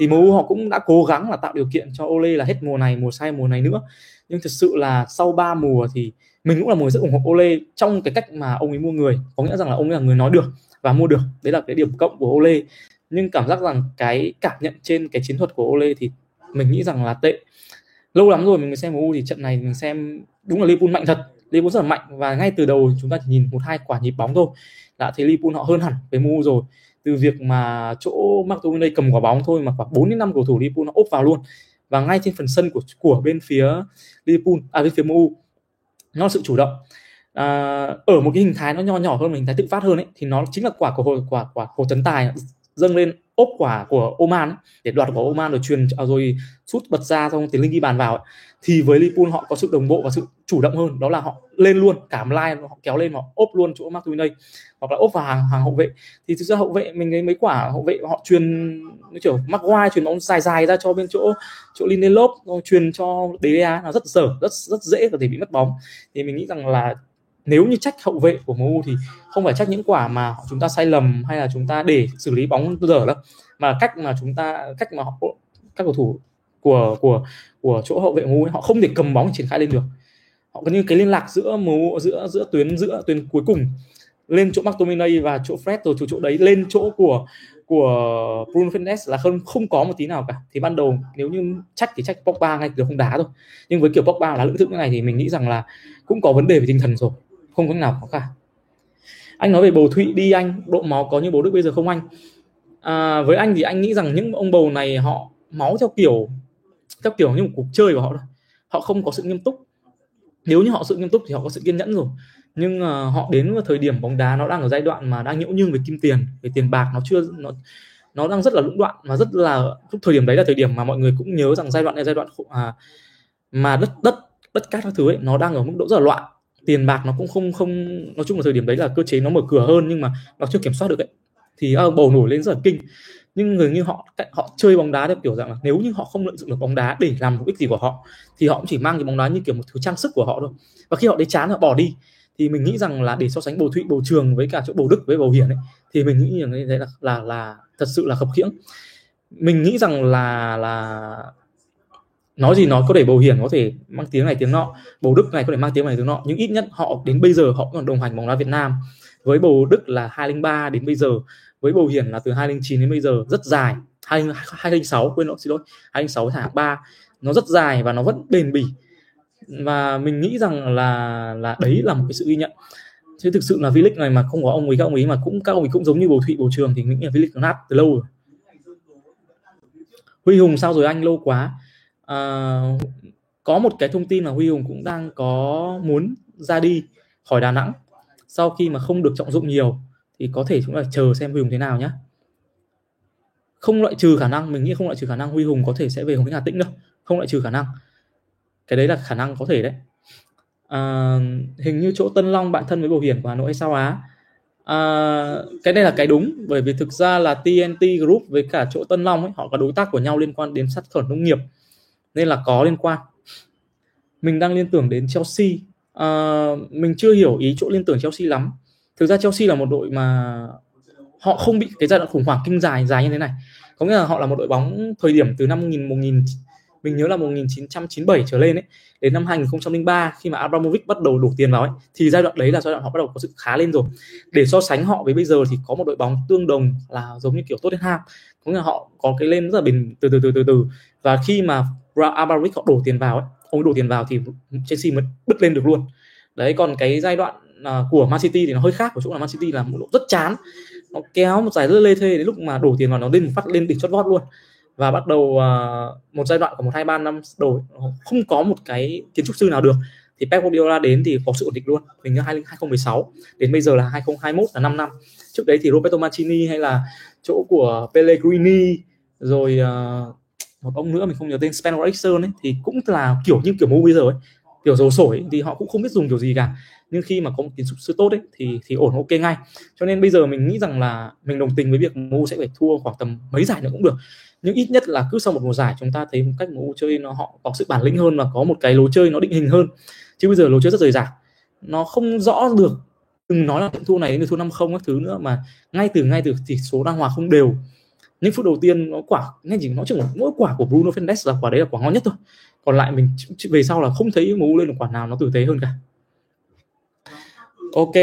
Thì MU họ cũng đã cố gắng là tạo điều kiện cho Ole là hết mùa này, mùa sau mùa này nữa. Nhưng thực sự là sau 3 mùa thì mình cũng là một người rất ủng hộ Ole trong cái cách mà ông ấy mua người. Có nghĩa rằng là ông ấy là người nói được và mua được. Đấy là cái điểm cộng của Ole. Nhưng cảm giác rằng cái cảm nhận trên cái chiến thuật của Ole thì mình nghĩ rằng là tệ. Lâu lắm rồi mình mới xem MU thì trận này mình xem đúng là Liverpool mạnh thật. Liverpool rất là mạnh và ngay từ đầu chúng ta chỉ nhìn một hai quả nhịp bóng thôi. Đã thấy Liverpool họ hơn hẳn với MU rồi. Từ việc mà chỗ McTominay cầm quả bóng thôi mà khoảng 4 đến 5 cầu thủ Liverpool nó ốp vào luôn. Và ngay trên phần sân của của bên phía Liverpool à bên phía MU nó là sự chủ động. À, ở một cái hình thái nó nho nhỏ hơn hình thái tự phát hơn ấy thì nó chính là quả của hồ quả quả hồ tấn tài dâng lên ốp quả của Oman ấy, để đoạt quả Oman rồi truyền à, rồi sút bật ra xong tiến linh ghi bàn vào ấy. thì với Liverpool họ có sự đồng bộ và sự chủ động hơn đó là họ lên luôn cảm lai họ kéo lên họ ốp luôn chỗ McTominay hoặc là ốp vào hàng hàng hậu vệ thì thực ra hậu vệ mình thấy mấy quả hậu vệ họ truyền như kiểu Maguire truyền bóng dài dài ra cho bên chỗ chỗ Lindelof truyền cho Delia là rất dở rất rất dễ có thể bị mất bóng thì mình nghĩ rằng là nếu như trách hậu vệ của MU thì không phải trách những quả mà chúng ta sai lầm hay là chúng ta để xử lý bóng dở đâu. Mà cách mà chúng ta cách mà họ, các cầu thủ của của của chỗ hậu vệ MU họ không thể cầm bóng triển khai lên được. Họ gần như cái liên lạc giữa MU giữa giữa tuyến giữa tuyến cuối cùng lên chỗ McTominay và chỗ Fred rồi chỗ chỗ đấy lên chỗ của của Bruno Fernandes là không không có một tí nào cả. Thì ban đầu nếu như trách thì trách Pogba ngay từ không đá thôi. Nhưng với kiểu Pogba là lưỡng thức như này thì mình nghĩ rằng là cũng có vấn đề về tinh thần rồi không có nào có cả. Anh nói về bầu thụy đi anh độ máu có như bầu đức bây giờ không anh? À, với anh thì anh nghĩ rằng những ông bầu này họ máu theo kiểu theo kiểu như một cuộc chơi của họ thôi. Họ không có sự nghiêm túc. Nếu như họ sự nghiêm túc thì họ có sự kiên nhẫn rồi. Nhưng uh, họ đến vào thời điểm bóng đá nó đang ở giai đoạn mà đang nhiễu nhương về kim tiền về tiền bạc nó chưa nó nó đang rất là lũng đoạn. Và rất là lúc thời điểm đấy là thời điểm mà mọi người cũng nhớ rằng giai đoạn này giai đoạn à, mà đất đất đất cát các thứ ấy nó đang ở mức độ rất là loạn tiền bạc nó cũng không không nói chung là thời điểm đấy là cơ chế nó mở cửa hơn nhưng mà nó chưa kiểm soát được ấy. Thì uh, bầu nổi lên rất là kinh. Nhưng người như họ họ chơi bóng đá theo kiểu rằng là nếu như họ không lợi dụng được bóng đá để làm mục đích gì của họ thì họ cũng chỉ mang cái bóng đá như kiểu một thứ trang sức của họ thôi. Và khi họ đấy chán họ bỏ đi thì mình nghĩ rằng là để so sánh bầu thụy bầu trường với cả chỗ bầu đức với bầu hiển ấy thì mình nghĩ rằng như thế là là là thật sự là khập khiễng. Mình nghĩ rằng là là nói gì nói có thể bầu hiển có thể mang tiếng này tiếng nọ bầu đức này có thể mang tiếng này tiếng nọ nhưng ít nhất họ đến bây giờ họ còn đồng hành bóng đá việt nam. Với bầu đức là 203 đến bây giờ với bầu hiển là từ 209 đến bây giờ rất dài. 206 quên lỗi xin lỗi. 206 thả 3 nó rất dài và nó vẫn bền bỉ. Và mình nghĩ rằng là là đấy là một cái sự ghi nhận. Chứ thực sự là V-League này mà không có ông ấy các ông ấy mà cũng các ông ấy cũng giống như bầu thụy bầu trường thì mình nghĩ là V-League nát từ lâu rồi. Huy Hùng sao rồi anh? Lâu quá Ờ, có một cái thông tin là Huy Hùng cũng đang có muốn ra đi khỏi Đà Nẵng. Sau khi mà không được trọng dụng nhiều thì có thể chúng ta chờ xem Huy Hùng thế nào nhé không loại trừ khả năng mình nghĩ không loại trừ khả năng Huy Hùng có thể sẽ về Hồng Hà Tĩnh đâu. Không loại trừ khả năng. Cái đấy là khả năng có thể đấy. À, hình như chỗ Tân Long bạn thân với Bảo Hiểm của Hà Nội hay sao á? À, cái này là cái đúng bởi vì thực ra là TNT Group với cả chỗ Tân Long ấy họ có đối tác của nhau liên quan đến sát khuẩn nông nghiệp nên là có liên quan. Mình đang liên tưởng đến Chelsea. À, mình chưa hiểu ý chỗ liên tưởng Chelsea lắm. Thực ra Chelsea là một đội mà họ không bị cái giai đoạn khủng hoảng kinh dài dài như thế này. Có nghĩa là họ là một đội bóng thời điểm từ năm 1000 1000 mình nhớ là 1997 trở lên ấy đến năm 2003 khi mà Abramovich bắt đầu đổ tiền vào ấy thì giai đoạn đấy là giai đoạn họ bắt đầu có sự khá lên rồi để so sánh họ với bây giờ thì có một đội bóng tương đồng là giống như kiểu Tottenham có nghĩa là họ có cái lên rất là bình từ từ từ từ từ và khi mà Abramovich họ đổ tiền vào ấy ông đổ tiền vào thì Chelsea mới bứt lên được luôn đấy còn cái giai đoạn uh, của Man City thì nó hơi khác của chỗ là Man City là một độ rất chán nó kéo một giải rất lê thê đến lúc mà đổ tiền vào nó lên một phát lên đỉnh chót vót luôn và bắt đầu uh, một giai đoạn của một hai ba năm đổi không có một cái kiến trúc sư nào được. Thì Pep Guardiola đến thì có sự ổn định luôn mình nhớ 2016 đến bây giờ là 2021 là 5 năm. Trước đấy thì Roberto Mancini hay là chỗ của Pellegrini rồi uh, một ông nữa mình không nhớ tên Spencer Eriksson ấy thì cũng là kiểu như kiểu mô bây giờ ấy kiểu dầu sổi thì họ cũng không biết dùng kiểu gì cả. Nhưng khi mà có một kiến trúc sư tốt ấy thì thì ổn ok ngay. Cho nên bây giờ mình nghĩ rằng là mình đồng tình với việc MU sẽ phải thua khoảng tầm mấy giải nữa cũng được nhưng ít nhất là cứ sau một mùa giải chúng ta thấy một cách MU chơi nó họ có sự bản lĩnh hơn và có một cái lối chơi nó định hình hơn. Chứ bây giờ lối chơi rất rời rạc. Nó không rõ được, đừng nói là thua này đến thua năm không các thứ nữa mà ngay từ ngay từ tỷ số đang hòa không đều. Những phút đầu tiên nó quả, ngay chỉ nó chỉ mỗi quả của Bruno Fernandes là quả đấy là quả ngon nhất thôi. Còn lại mình về sau là không thấy MU lên được quả nào nó tử tế hơn cả. Ok.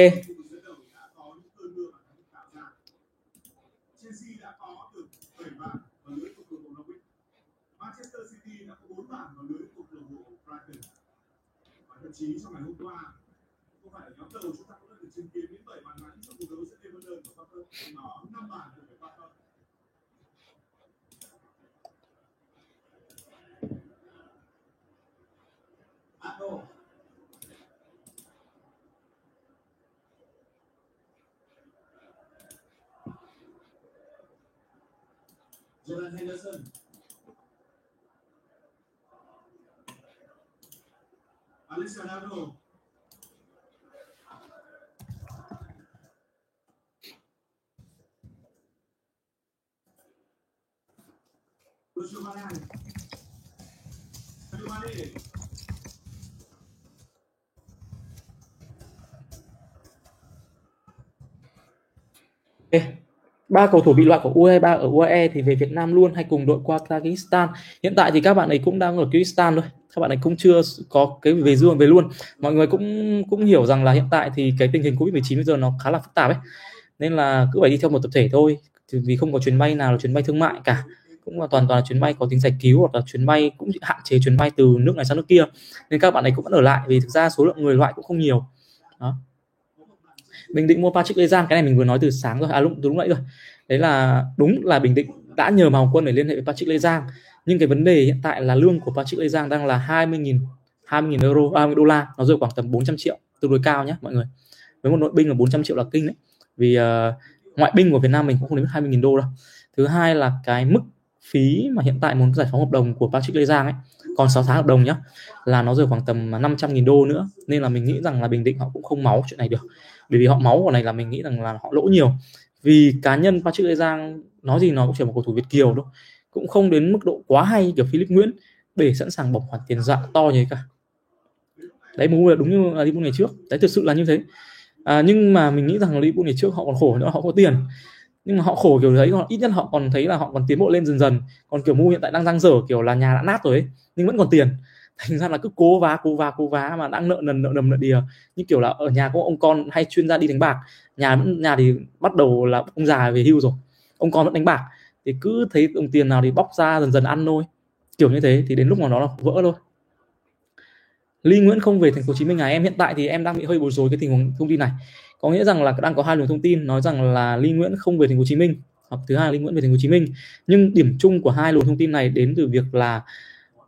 trí trong ngày hôm qua. có phải ở nhóm đầu chúng ta có đã được chứng kiến đến bảy bàn thắng trong cuộc đấu giữa Everton và Tottenham nó năm bàn của Tottenham. Ano. Jordan Henderson được ba cầu thủ bị loại của U23 ở UAE thì về Việt Nam luôn hay cùng đội qua Kyrgyzstan. Hiện tại thì các bạn ấy cũng đang ở Kyrgyzstan thôi. Các bạn ấy cũng chưa có cái về dương, về luôn. Mọi người cũng cũng hiểu rằng là hiện tại thì cái tình hình Covid-19 bây giờ nó khá là phức tạp ấy. Nên là cứ phải đi theo một tập thể thôi. Vì không có chuyến bay nào là chuyến bay thương mại cả. Cũng là toàn toàn là chuyến bay có tính giải cứu hoặc là chuyến bay cũng hạn chế chuyến bay từ nước này sang nước kia. Nên các bạn ấy cũng vẫn ở lại vì thực ra số lượng người loại cũng không nhiều. Đó. Bình Định mua Patrick Lê Giang cái này mình vừa nói từ sáng rồi. À lúc đúng nãy rồi. Đấy là, đúng là Bình Định đã nhờ Hoàng Quân để liên hệ với Patrick Lê Giang nhưng cái vấn đề hiện tại là lương của Patrick Lê Giang đang là 20.000 20.000 euro 20 đô la. Nó rơi khoảng tầm 400 triệu tương đối cao nhé mọi người. Với một nội binh là 400 triệu là kinh đấy. Vì uh, ngoại binh của Việt Nam mình cũng không đến 20.000 đô đâu. Thứ hai là cái mức phí mà hiện tại muốn giải phóng hợp đồng của Patrick Lê Giang ấy còn 6 tháng hợp đồng nhá là nó rơi khoảng tầm 500.000 đô nữa. Nên là mình nghĩ rằng là Bình Định họ cũng không máu chuyện này được. Bởi vì họ máu của này là mình nghĩ rằng là họ lỗ nhiều. Vì cá nhân Patrick Lê Giang nói gì nó cũng chỉ một cầu thủ Việt kiều thôi cũng không đến mức độ quá hay kiểu Philip Nguyễn để sẵn sàng bỏ khoản tiền dạ to như thế cả. Đấy mua là đúng như là Liverpool ngày trước. Đấy thực sự là như thế. À, nhưng mà mình nghĩ rằng Liverpool ngày trước họ còn khổ nữa họ có tiền. Nhưng mà họ khổ kiểu đấy ít nhất họ còn thấy là họ còn tiến bộ lên dần dần. Còn kiểu mu hiện tại đang răng dở kiểu là nhà đã nát rồi ấy nhưng vẫn còn tiền. Thành ra là cứ cố vá cố vá cố vá mà đang nợ nần nợ nầm nợ đìa. Như kiểu là ở nhà có ông con hay chuyên gia đi đánh bạc. Nhà vẫn nhà thì bắt đầu là ông già về hưu rồi. Ông con vẫn đánh bạc thì cứ thấy đồng tiền nào thì bóc ra dần dần ăn thôi. Kiểu như thế, thì đến lúc nào nó là vỡ thôi. Ly Nguyễn không về thành phố Hồ Chí Minh à? Em hiện tại thì em đang bị hơi bối rối cái tình huống thông tin này. Có nghĩa rằng là đang có hai luồng thông tin, nói rằng là Ly Nguyễn không về thành phố Hồ Chí Minh, hoặc thứ hai là Ly Nguyễn về thành phố Hồ Chí Minh. Nhưng điểm chung của hai luồng thông tin này đến từ việc là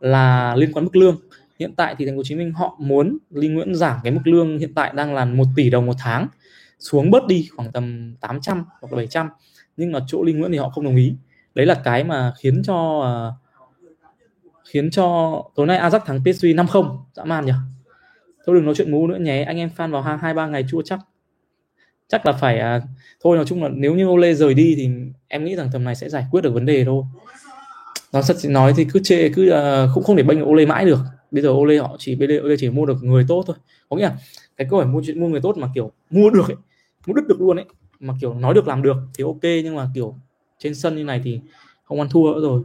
là liên quan mức lương. Hiện tại thì thành phố Hồ Chí Minh họ muốn Ly Nguyễn giảm cái mức lương hiện tại đang là 1 tỷ đồng một tháng, xuống bớt đi khoảng tầm 800 hoặc là 700 nhưng mà chỗ Ly Nguyễn thì họ không đồng ý đấy là cái mà khiến cho uh, khiến cho tối nay Ajax thắng PSV 5-0 dã man nhỉ? Thôi đừng nói chuyện ngu nữa nhé. Anh em fan vào hang hai ba ngày chua chắc. Chắc là phải à, thôi nói chung là nếu như Ole rời đi thì em nghĩ rằng tầm này sẽ giải quyết được vấn đề thôi. Nó thật nói thì cứ chê cứ uh, cũng không để bênh Ole mãi được. Bây giờ Ole họ chỉ bây giờ Ole chỉ mua được người tốt thôi. Có nghĩa là cái câu hỏi mua chuyện mua người tốt mà kiểu mua được ấy, mua đứt được luôn ấy mà kiểu nói được làm được thì ok nhưng mà kiểu trên sân như này thì không ăn thua nữa rồi.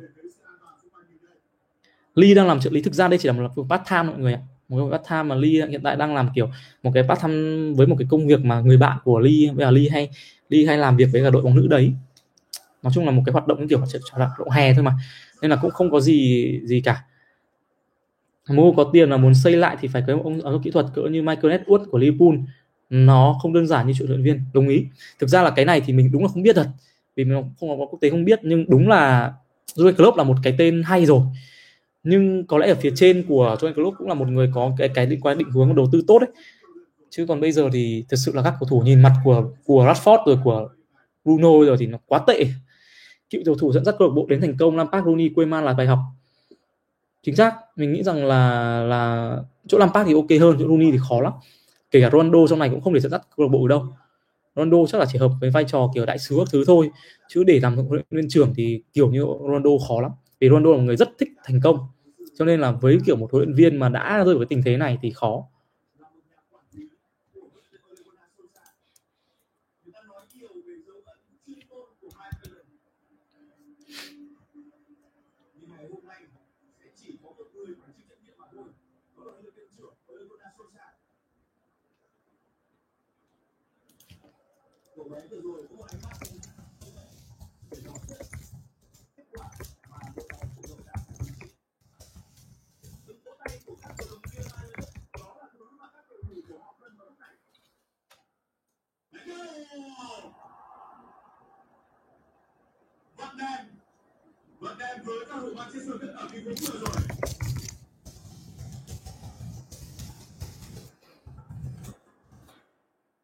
Lee đang làm trợ lý thực ra đây chỉ là một part time mọi người ạ. Một cái part time mà Lee hiện tại đang làm kiểu một cái part time với một cái công việc mà người bạn của Lee bây giờ Lee hay Lee hay làm việc với cả đội bóng nữ đấy. Nói chung là một cái hoạt động kiểu hoạt động hè thôi mà. Nên là cũng không có gì gì cả. Mua có tiền mà muốn xây lại thì phải có ông, ông kỹ thuật cỡ như Michael Edwards của Liverpool. Nó không đơn giản như chuyện luyện viên. Đồng ý. Thực ra là cái này thì mình đúng là không biết thật vì mình không có quốc tế không biết, nhưng đúng là Jurgen Klopp là một cái tên hay rồi. Nhưng có lẽ ở phía trên của Jurgen Klopp cũng là một người có cái cái liên quan định hướng đầu tư tốt đấy chứ còn bây giờ thì thực sự là các cầu thủ nhìn mặt của của Rashford rồi của Bruno rồi thì nó quá tệ. Cựu cầu thủ dẫn dắt câu lạc bộ đến thành công, Lampard, Rooney, Koeman là bài học. Chính xác, mình nghĩ rằng là là chỗ Lampard thì ok hơn, chỗ Rooney thì khó lắm. Kể cả Ronaldo trong này cũng không thể dẫn dắt câu lạc bộ đâu. Ronaldo chắc là chỉ hợp với vai trò kiểu đại sứ các thứ thôi. Chứ để làm huấn luyện viên trưởng thì kiểu như Ronaldo khó lắm. Vì Ronaldo là một người rất thích thành công. Cho nên là với kiểu một huấn luyện viên mà đã rơi vào cái tình thế này thì khó.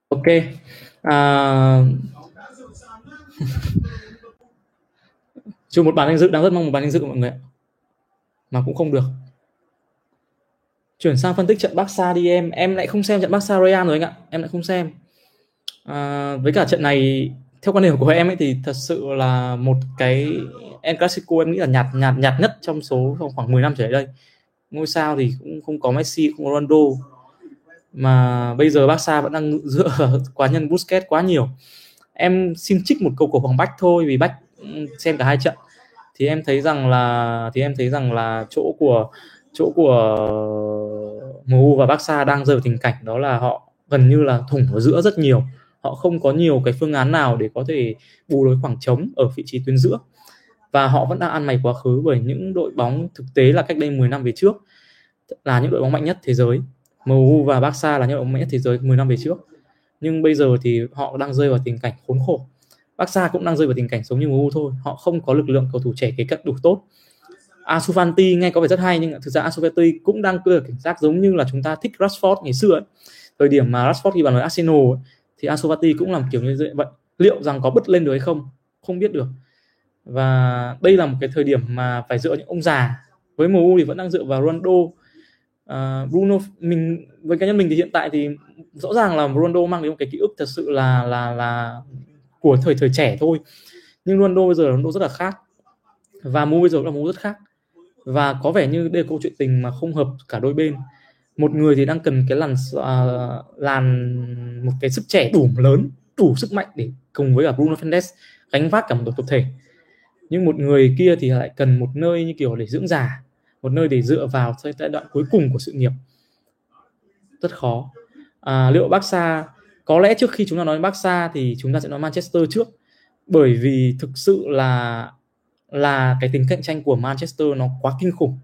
Ok à... chứ một bản anh dự đang rất mong một bản anh dự mọi người ạ. Mà cũng không được. Chuyển sang phân tích trận Barca đi em. Em lại không xem trận Barca Real rồi anh ạ. Em lại không xem. À, với cả trận này theo quan điểm của em ấy thì thật sự là một cái El Clasico em nghĩ là nhạt nhạt nhạt nhất trong số khoảng 10 năm trở lại đây. Ngôi sao thì cũng không có Messi, không có Ronaldo mà bây giờ Barca vẫn đang dựa quá nhân Busquets quá nhiều. Em xin trích một câu của Hoàng Bách thôi vì Bách xem cả hai trận thì em thấy rằng là thì em thấy rằng là chỗ của chỗ của MU và Barca đang rơi vào tình cảnh đó là họ gần như là thủng ở giữa rất nhiều họ không có nhiều cái phương án nào để có thể bù đối khoảng trống ở vị trí tuyến giữa. Và họ vẫn đang ăn mày quá khứ bởi những đội bóng thực tế là cách đây 10 năm về trước là những đội bóng mạnh nhất thế giới. MU và Barca là những đội bóng mạnh nhất thế giới 10 năm về trước. Nhưng bây giờ thì họ đang rơi vào tình cảnh khốn khổ. Barca cũng đang rơi vào tình cảnh giống như MU thôi. Họ không có lực lượng cầu thủ trẻ kế cận đủ tốt. Ansu Fati nghe có vẻ rất hay nhưng thực ra Ansu Fati cũng đang cơ cảnh giác giống như là chúng ta thích Rashford ngày xưa ấy. thời điểm mà Rashford ghi bàn với Arsenal ấy, thì Asovati cũng làm kiểu như vậy. Liệu rằng có bứt lên được hay không? Không biết được. Và đây là một cái thời điểm mà phải dựa những ông già với MU thì vẫn đang dựa vào Ronaldo. Uh, Bruno mình với cá nhân mình thì hiện tại thì rõ ràng là Ronaldo mang đến một cái ký ức thật sự là là là của thời thời trẻ thôi. Nhưng Ronaldo bây giờ Ronaldo rất là khác. Và MU bây giờ là MU rất khác. Và có vẻ như đây là câu chuyện tình mà không hợp cả đôi bên một người thì đang cần cái làn uh, làn một cái sức trẻ đủ lớn đủ sức mạnh để cùng với cả Bruno Fernandes gánh vác cả một đội tập thể. Nhưng một người kia thì lại cần một nơi như kiểu để dưỡng già một nơi để dựa vào giai đoạn cuối cùng của sự nghiệp. Rất khó. À, liệu Barca có lẽ trước khi chúng ta nói Barca thì chúng ta sẽ nói Manchester trước. Bởi vì thực sự là là cái tính cạnh tranh của Manchester nó quá kinh khủng.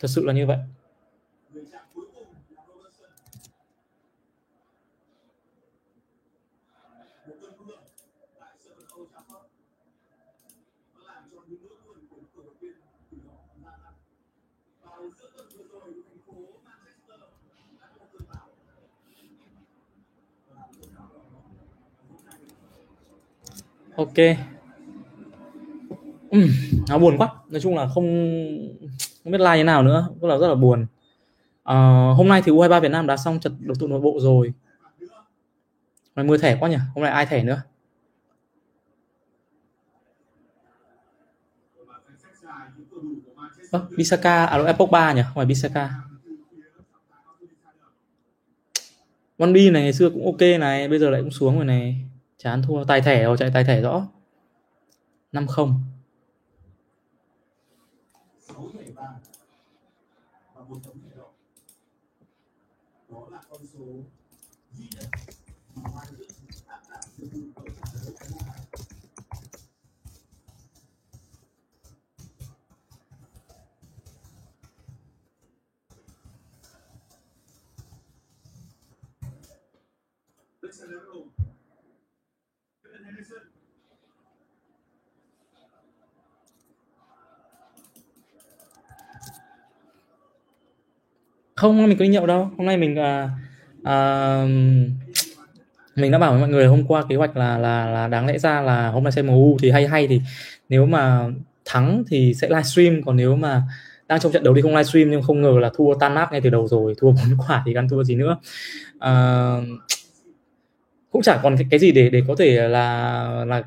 Thật sự là như vậy. Ok. Uhm, nó buồn quá. Nói chung là không không biết like như nào nữa. Rất là rất là buồn. À, hôm nay thì U23 Việt Nam đã xong trận đấu tụ nội bộ rồi. Hôm mưa thẻ quá nhỉ? Hôm nay ai thẻ nữa? À, Bisaka à đâu Pogba nhỉ? Không phải Bisaka One B này ngày xưa cũng ok này bây giờ lại cũng xuống rồi này chán thua tài thẻ rồi chạy tài thẻ rõ. 50 không mình có đi nhậu đâu. Hôm nay mình à, à, mình đã bảo với mọi người hôm qua kế hoạch là là là đáng lẽ ra là hôm nay xem MU thì hay hay thì nếu mà thắng thì sẽ livestream. Còn nếu mà đang trong trận đấu thì không livestream nhưng không ngờ là thua tan nát ngay từ đầu rồi thua bốn quả thì ăn thua gì nữa. À, cũng chả còn cái, gì để để có thể là là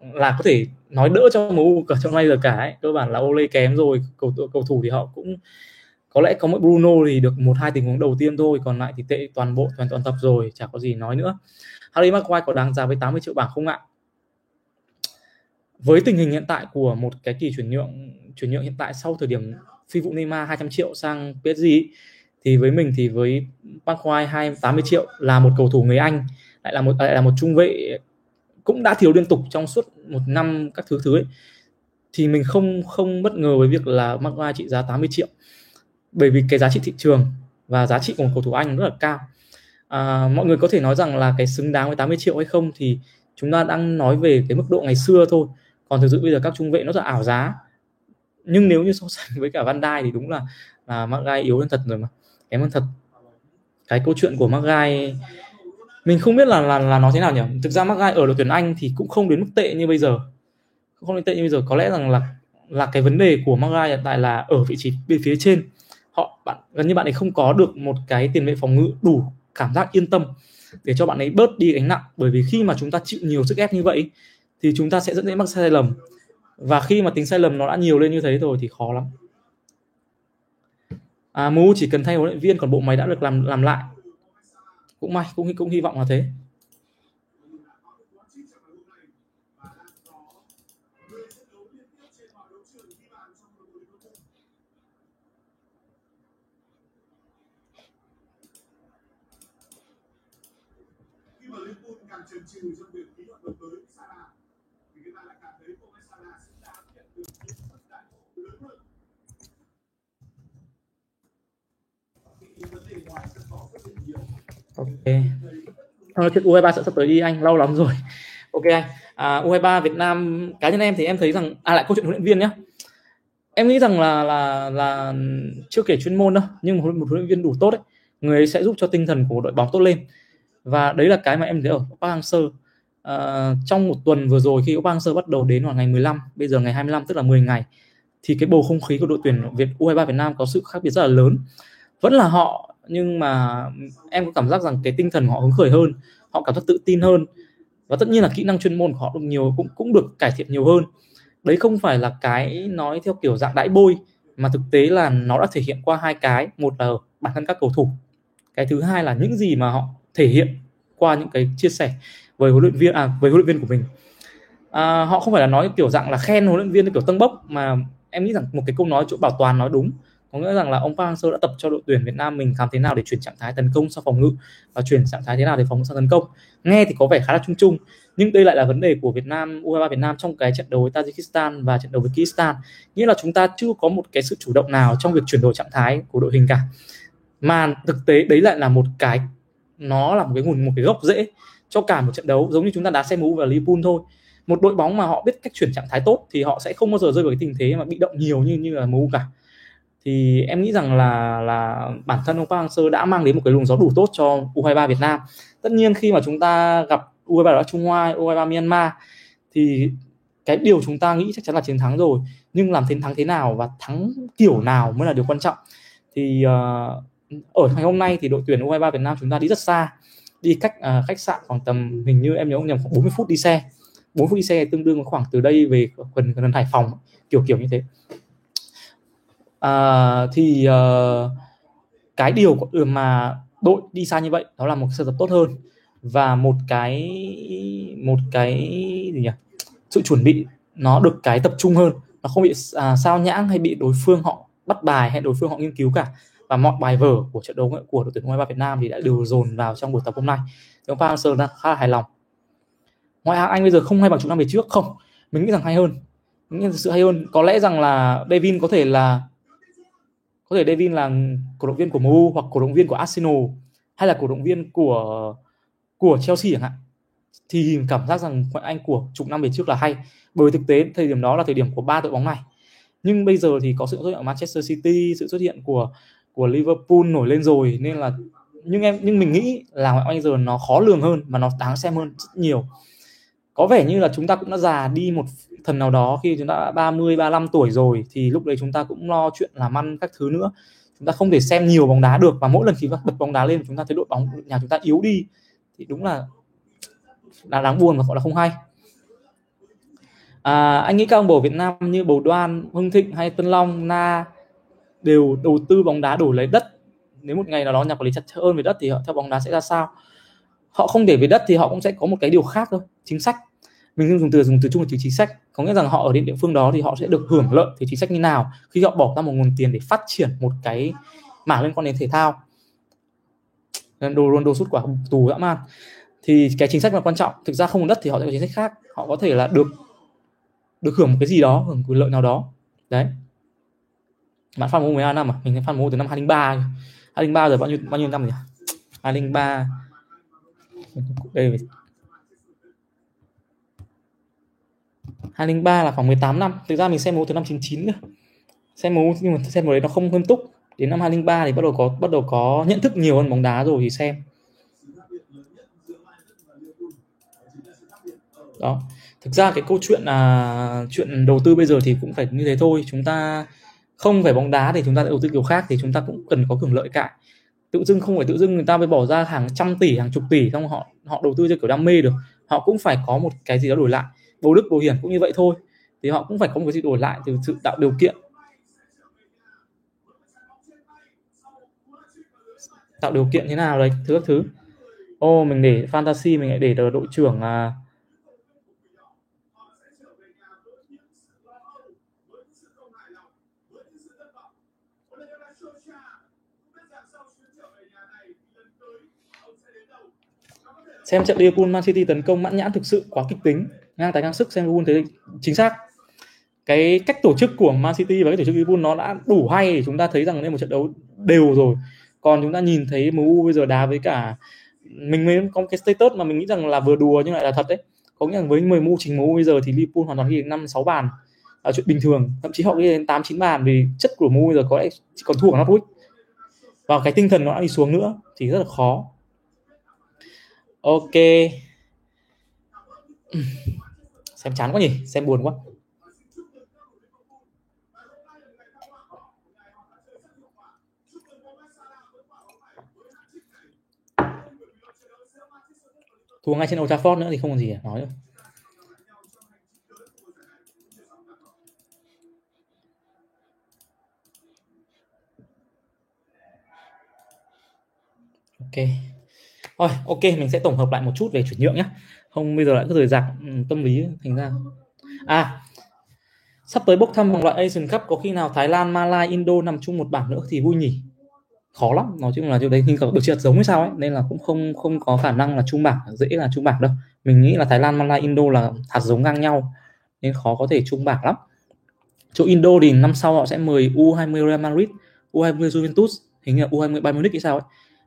là có thể nói đỡ cho MU cả trong nay giờ cả ấy. cơ bản là Ole kém rồi cầu cầu thủ thì họ cũng có lẽ có mỗi Bruno thì được một hai tình huống đầu tiên thôi còn lại thì tệ toàn bộ toàn toàn tập rồi chả có gì nói nữa. Harry Maguire có đáng giá với 80 triệu bảng không ạ? Với tình hình hiện tại của một cái kỳ chuyển nhượng chuyển nhượng hiện tại sau thời điểm phi vụ Neymar 200 triệu sang PSG thì với mình thì với Maguire 280 triệu là một cầu thủ người Anh lại là một lại là một trung vệ cũng đã thiếu liên tục trong suốt một năm các thứ thứ ấy. Thì mình không không bất ngờ với việc là Maguire trị giá 80 triệu. Bởi vì cái giá trị thị trường và giá trị của một cầu thủ Anh rất là cao. À, mọi người có thể nói rằng là cái xứng đáng với 80 triệu hay không thì chúng ta đang nói về cái mức độ ngày xưa thôi. Còn thực sự bây giờ các trung vệ nó rất ảo giá. Nhưng nếu như so sánh với cả Van Dijk thì đúng là là Maguire yếu hơn thật rồi mà. Kém hơn thật. Cái câu chuyện của Maguire mình không biết là là là nó thế nào nhỉ? Thực ra Magai ở đội tuyển Anh thì cũng không đến mức tệ như bây giờ. Không đến tệ như bây giờ có lẽ rằng là là cái vấn đề của Magai hiện tại là ở vị trí bên phía trên. Họ bạn gần như bạn ấy không có được một cái tiền vệ phòng ngự đủ cảm giác yên tâm để cho bạn ấy bớt đi gánh nặng. Bởi vì khi mà chúng ta chịu nhiều sức ép như vậy thì chúng ta sẽ dẫn đến mắc sai lầm. Và khi mà tính sai lầm nó đã nhiều lên như thế rồi thì khó lắm. À, Mu chỉ cần thay huấn luyện viên còn bộ máy đã được làm làm lại cũng may cũng cũng hy vọng là thế chần chừ trong việc ký hợp đồng tới Salah thì người ta lại cảm thấy cô Salah xứng đáng nhận được những phần đại lớn hơn Ok. Thôi chuyện U23 sẽ sắp tới đi anh, lâu lắm rồi. Ok anh. À, U23 Việt Nam cá nhân em thì em thấy rằng à lại câu chuyện huấn luyện viên nhé. Em nghĩ rằng là là là chưa kể chuyên môn đâu, nhưng một, một huấn luyện viên đủ tốt ấy, người ấy sẽ giúp cho tinh thần của đội bóng tốt lên và đấy là cái mà em thấy ở Park Hang-seo à, trong một tuần vừa rồi khi Park Hang-seo bắt đầu đến vào ngày 15 bây giờ ngày 25 tức là 10 ngày thì cái bầu không khí của đội tuyển Việt U23 Việt Nam có sự khác biệt rất là lớn vẫn là họ nhưng mà em có cảm giác rằng cái tinh thần của họ hứng khởi hơn họ cảm giác tự tin hơn. Và tất nhiên là kỹ năng chuyên môn của họ được nhiều cũng cũng được cải thiện nhiều hơn. Đấy không phải là cái nói theo kiểu dạng đãi bôi mà thực tế là nó đã thể hiện qua hai cái. Một là bản thân các cầu thủ. Cái thứ hai là những gì mà họ thể hiện qua những cái chia sẻ với huấn luyện viên à với huấn luyện viên của mình. À, họ không phải là nói kiểu dạng là khen huấn luyện viên kiểu tăng bốc mà em nghĩ rằng một cái câu nói chỗ bảo toàn nói đúng có nghĩa rằng là ông Park Hang-seo đã tập cho đội tuyển Việt Nam mình làm thế nào để chuyển trạng thái tấn công sang phòng ngự và chuyển trạng thái thế nào để phòng ngự sang tấn công? Nghe thì có vẻ khá là chung chung, nhưng đây lại là vấn đề của Việt Nam U23 Việt Nam trong cái trận đấu với Tajikistan và trận đấu với Kyrgyzstan. Nghĩa là chúng ta chưa có một cái sự chủ động nào trong việc chuyển đổi trạng thái của đội hình cả. Mà thực tế đấy lại là một cái, nó là một cái nguồn, một cái gốc rễ cho cả một trận đấu giống như chúng ta đá xem MU và Liverpool thôi. Một đội bóng mà họ biết cách chuyển trạng thái tốt thì họ sẽ không bao giờ rơi vào cái tình thế mà bị động nhiều như như là MU cả thì em nghĩ rằng là là bản thân ông Park Hang-seo đã mang đến một cái luồng gió đủ tốt cho U23 Việt Nam. Tất nhiên khi mà chúng ta gặp U23 Trung Hoa U23 Myanmar thì cái điều chúng ta nghĩ chắc chắn là chiến thắng rồi. Nhưng làm chiến thắng thế nào và thắng kiểu nào mới là điều quan trọng. Thì uh, ở ngày hôm nay thì đội tuyển U23 Việt Nam chúng ta đi rất xa. Đi cách uh, khách sạn khoảng tầm hình như em nhớ không nhầm khoảng 40 phút đi xe. 4 phút đi xe tương đương khoảng từ đây về gần gần Hải Phòng kiểu kiểu như thế à, thì uh, cái điều ừ, mà đội đi xa như vậy đó là một sơ tập tốt hơn và một cái một cái gì nhỉ sự chuẩn bị nó được cái tập trung hơn nó không bị à, sao nhãng hay bị đối phương họ bắt bài hay đối phương họ nghiên cứu cả và mọi bài vở của trận đấu của đội tuyển U23 Việt Nam thì đã đều dồn vào trong buổi tập hôm nay. Thì ông Park Hang-seo khá là hài lòng. Ngoại hạng Anh bây giờ không hay bằng chúng năm về trước không? Mình nghĩ rằng hay hơn. Mình nghĩ sự hay hơn. Có lẽ rằng là Devin có thể là có thể Devin là cổ động viên của MU hoặc cổ động viên của Arsenal hay là cổ động viên của của Chelsea chẳng hạn, thì cảm giác rằng ngoại Anh của chục năm về trước là hay. Bởi thực tế thời điểm đó là thời điểm của ba đội bóng này. Nhưng bây giờ thì có sự xuất hiện của Manchester City, sự xuất hiện của của Liverpool nổi lên rồi, nên là nhưng em, nhưng mình nghĩ là ngoại Anh giờ nó khó lường hơn và nó đáng xem hơn rất nhiều. Có vẻ như là chúng ta cũng đã già đi một thần nào đó khi chúng ta đã 30 35 tuổi rồi thì lúc đấy chúng ta cũng lo chuyện làm ăn các thứ nữa. Chúng ta không thể xem nhiều bóng đá được và mỗi lần khi bật bóng đá lên chúng ta thấy đội bóng nhà chúng ta yếu đi. Thì đúng là là đáng buồn và gọi là không hay. À, anh nghĩ các ông bầu Việt Nam như bầu Đoan Hưng Thịnh hay Tân Long Na đều đầu tư bóng đá đổi lấy đất. Nếu một ngày nào đó nhà quản lý chặt chẽ hơn về đất thì họ theo bóng đá sẽ ra sao? Họ không để về đất thì họ cũng sẽ có một cái điều khác thôi chính sách mình dùng từ dùng từ chung là từ chính sách. Có nghĩa rằng họ ở địa phương đó thì họ sẽ được hưởng lợi từ chính sách như nào? Khi họ bỏ ra một nguồn tiền để phát triển một cái mảng liên quan đến thể thao. Đồ Ronaldo sút quả tù dã man. Thì cái chính sách là quan trọng. Thực ra không có đất thì họ sẽ có chính sách khác. Họ có thể là được được hưởng một cái gì đó, hưởng quyền lợi nào đó. Đấy. Bạn fan mua 12 năm à? Mình fan mua từ năm 2003 2003 rồi bao nhiêu bao nhiêu năm nhỉ? 2003 đây 203 là khoảng 18 năm. Thực ra mình xem MU từ năm 99 cơ. Xem MU nhưng mà xem MU đấy nó không nghiêm túc. Đến năm 2003 thì bắt đầu có, bắt đầu có nhận thức nhiều hơn bóng đá rồi thì xem. Đó. Thực ra cái câu chuyện là chuyện đầu tư bây giờ thì cũng phải như thế thôi. Chúng ta không phải bóng đá thì chúng ta đầu tư kiểu khác thì chúng ta cũng cần có hưởng lợi cại. Tự dưng không phải tự dưng người ta mới bỏ ra hàng trăm tỷ, hàng chục tỷ xong họ họ đầu tư cho kiểu đam mê được. Họ cũng phải có một cái gì đó đổi lại bầu đức bầu hiển cũng như vậy thôi. Thì họ cũng phải có một cái gì đổi lại từ sự tạo điều kiện. Tạo điều kiện thế nào đấy thứ các thứ. Ô mình để fantasy mình lại để đội trưởng à, xem trận Liverpool Man City tấn công mãn nhãn thực sự quá kịch tính ngang tài ngang sức xem Liverpool thấy chính xác. Cái cách tổ chức của Man City và cái tổ chức Liverpool nó đã đủ hay để chúng ta thấy rằng đây một trận đấu đều rồi. Còn chúng ta nhìn thấy MU bây giờ đá với cả mình mới có cái status mà mình nghĩ rằng là vừa đùa nhưng lại là thật đấy. Có nghĩa là với 10 MU trình MU bây giờ thì Liverpool hoàn toàn ghi được năm sáu bàn. Là chuyện bình thường, thậm chí họ ghi đến tám chín bàn vì chất của MU bây giờ có lẽ chỉ còn thua ở Norwich và cái tinh thần nó đã đi xuống nữa thì rất là khó. Ok xem chán quá nhỉ, xem buồn quá. Thua ngay trên Old Trafford nữa thì không còn gì để nói nữa. Ok thôi ok mình sẽ tổng hợp lại một chút về chuyển nhượng nhé không bây giờ lại cứ rời rạc tâm lý thành ra. À sắp tới bốc thăm vòng loại Asian Cup có khi nào Thái Lan, Malai, Indo nằm chung một bảng nữa thì vui nhỉ? Khó lắm nói chung là chỗ đấy nhưng được trượt giống hay sao ấy nên là cũng không không có khả năng là chung bảng dễ là chung bảng đâu. Mình nghĩ là Thái Lan, Malai, Indo là hạt giống ngang nhau nên khó có thể chung bảng lắm. Chỗ Indo thì năm sau họ sẽ mời U20 Real Madrid, U20 Juventus hình như là U20 Bayern Munich hay sao ấy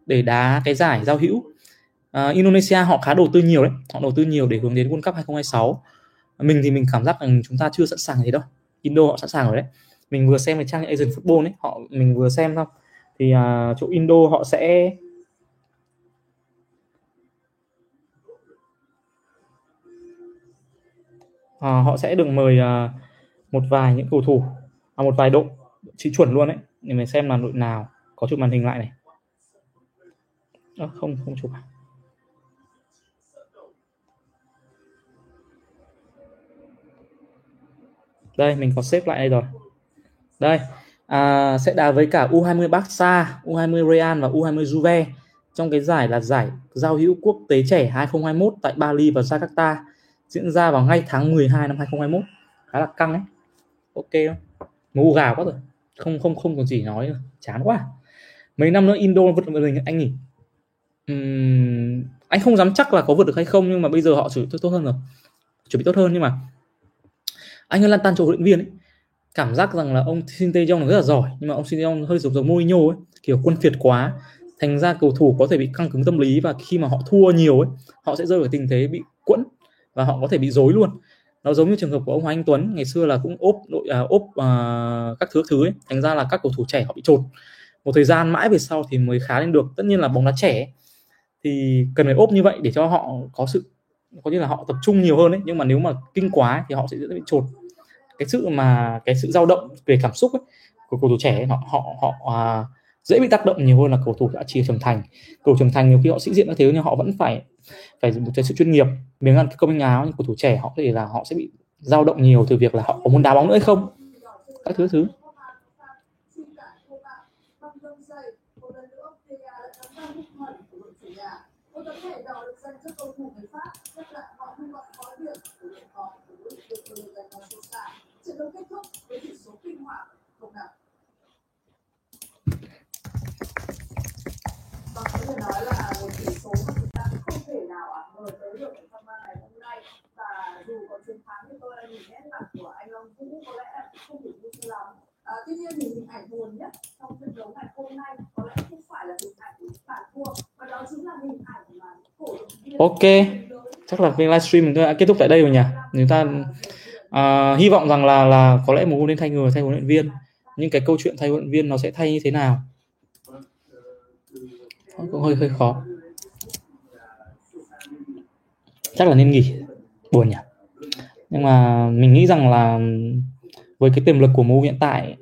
để đá cái giải giao hữu uh, Indonesia họ khá đầu tư nhiều đấy. Họ đầu tư nhiều để hướng đến World Cup 2026 mình thì mình cảm giác rằng chúng ta chưa sẵn sàng thế đâu. Indo họ sẵn sàng rồi đấy. Mình vừa xem cái trang Asian Football ấy họ mình vừa xem xong. Thì uh, chỗ Indo họ sẽ à, họ sẽ được mời à, một vài những cầu thủ à, một vài đội chỉ chuẩn luôn đấy để mình xem là đội nào có chụp màn hình lại này. À, không không chụp à? Đây mình có xếp lại đây rồi. Đây à, sẽ đá với cả U20 Barca, U20 Real và U20 Juve. Trong cái giải là giải giao hữu quốc tế trẻ 2021 tại Bali và Jakarta diễn ra vào ngay tháng 12 năm 2021 khá là căng đấy ok không? Ngu gào quá rồi. Không không không còn gì nói nữa. Chán quá. Mấy năm nữa Indo vượt mình anh nhỉ? Uhm, anh không dám chắc là có vượt được hay không nhưng mà bây giờ họ xử tốt hơn rồi. Chuẩn bị tốt hơn nhưng mà anh lan tan chỗ huấn luyện viên ấy. Cảm giác rằng là ông Shin Tae Jong rất là giỏi nhưng mà ông Shin Tae Jong hơi giống giống Mourinho ấy kiểu quân phiệt quá. Thành ra cầu thủ có thể bị căng cứng tâm lý và khi mà họ thua nhiều ấy họ sẽ rơi vào tình thế bị quẫn và họ có thể bị dối luôn. Nó giống như trường hợp của ông Hoàng Anh Tuấn ngày xưa là cũng ốp đội à, ốp à, các thứ thứ ấy. Thành ra là các cầu thủ trẻ họ bị trột. Một thời gian mãi về sau thì mới khá lên được. Tất nhiên là bóng đá trẻ thì cần phải ốp như vậy để cho họ có sự có như là họ tập trung nhiều hơn ấy nhưng mà nếu mà kinh quá ấy, thì họ sẽ dễ bị trột. Cái sự mà cái sự dao động về cảm xúc ấy, của cầu thủ trẻ ấy, họ họ họ à, dễ bị tác động nhiều hơn là cầu thủ đã chia trưởng thành. Cầu trưởng thành nhiều khi họ sĩ diện các thứ nhưng họ vẫn phải phải một cái sự chuyên nghiệp. Miếng ăn công anh áo nhưng cầu thủ trẻ họ có thể là họ sẽ bị dao động nhiều từ việc là họ có muốn đá bóng nữa hay không? Các thứ thứ trận đấu kết thúc với tỷ số kinh hoàng không nào và có thể nói là một tỷ số mà chúng ta không thể nào ạ ngờ tới được ở trong ngày hôm nay và dù có chiến thắng thì tôi đã nhìn nét mặt của anh Long Vũ có lẽ là không được vui lắm à, tuy nhiên thì hình ảnh buồn nhất trong trận đấu ngày hôm nay có lẽ không phải là hình ảnh của phản thua mà đó chính là hình ảnh mà cổ động viên ok chắc là cái livestream mình đã kết thúc tại đây rồi nhỉ? Chúng ta à, hy vọng rằng là là có lẽ MU nên thay người thay huấn luyện viên. Nhưng cái câu chuyện thay huấn luyện viên nó sẽ thay như thế nào? Cũng hơi hơi khó. Chắc là nên nghỉ. Buồn nhỉ? Nhưng mà mình nghĩ rằng là với cái tiềm lực của MU hiện tại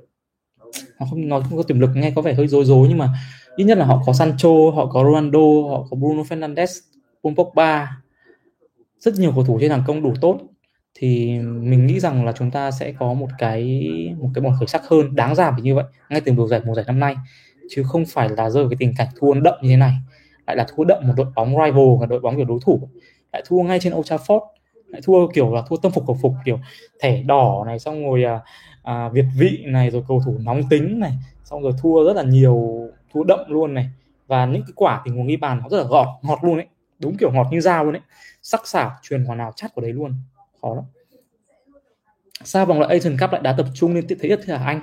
nó không nói không có tiềm lực nghe có vẻ hơi dối dối nhưng mà ít nhất là họ có Sancho họ có Ronaldo họ có Bruno Fernandes Paul Pogba rất nhiều cầu thủ trên hàng công đủ tốt thì mình nghĩ rằng là chúng ta sẽ có một cái một cái bọn khởi sắc hơn đáng ra phải như vậy ngay từ mùa giải mùa giải năm nay. Chứ không phải là rơi vào cái tình cảnh thua đậm như thế này lại là thua đậm một đội bóng rival và đội bóng kiểu đối thủ lại thua ngay trên Old Trafford lại thua kiểu là thua tâm phục khẩu phục kiểu thẻ đỏ này xong rồi à, à, việt vị này rồi cầu thủ nóng tính này xong rồi thua rất là nhiều thua đậm luôn này. Và những cái quả tình huống ghi bàn nó rất là gọt ngọt luôn ấy đúng kiểu ngọt như dao luôn ấy. Sắc sảo truyền hoàn nào chát của đấy luôn. Khó lắm. Sao vòng loại Asian Cup lại đá tập trung lên thế nhất thế hả anh?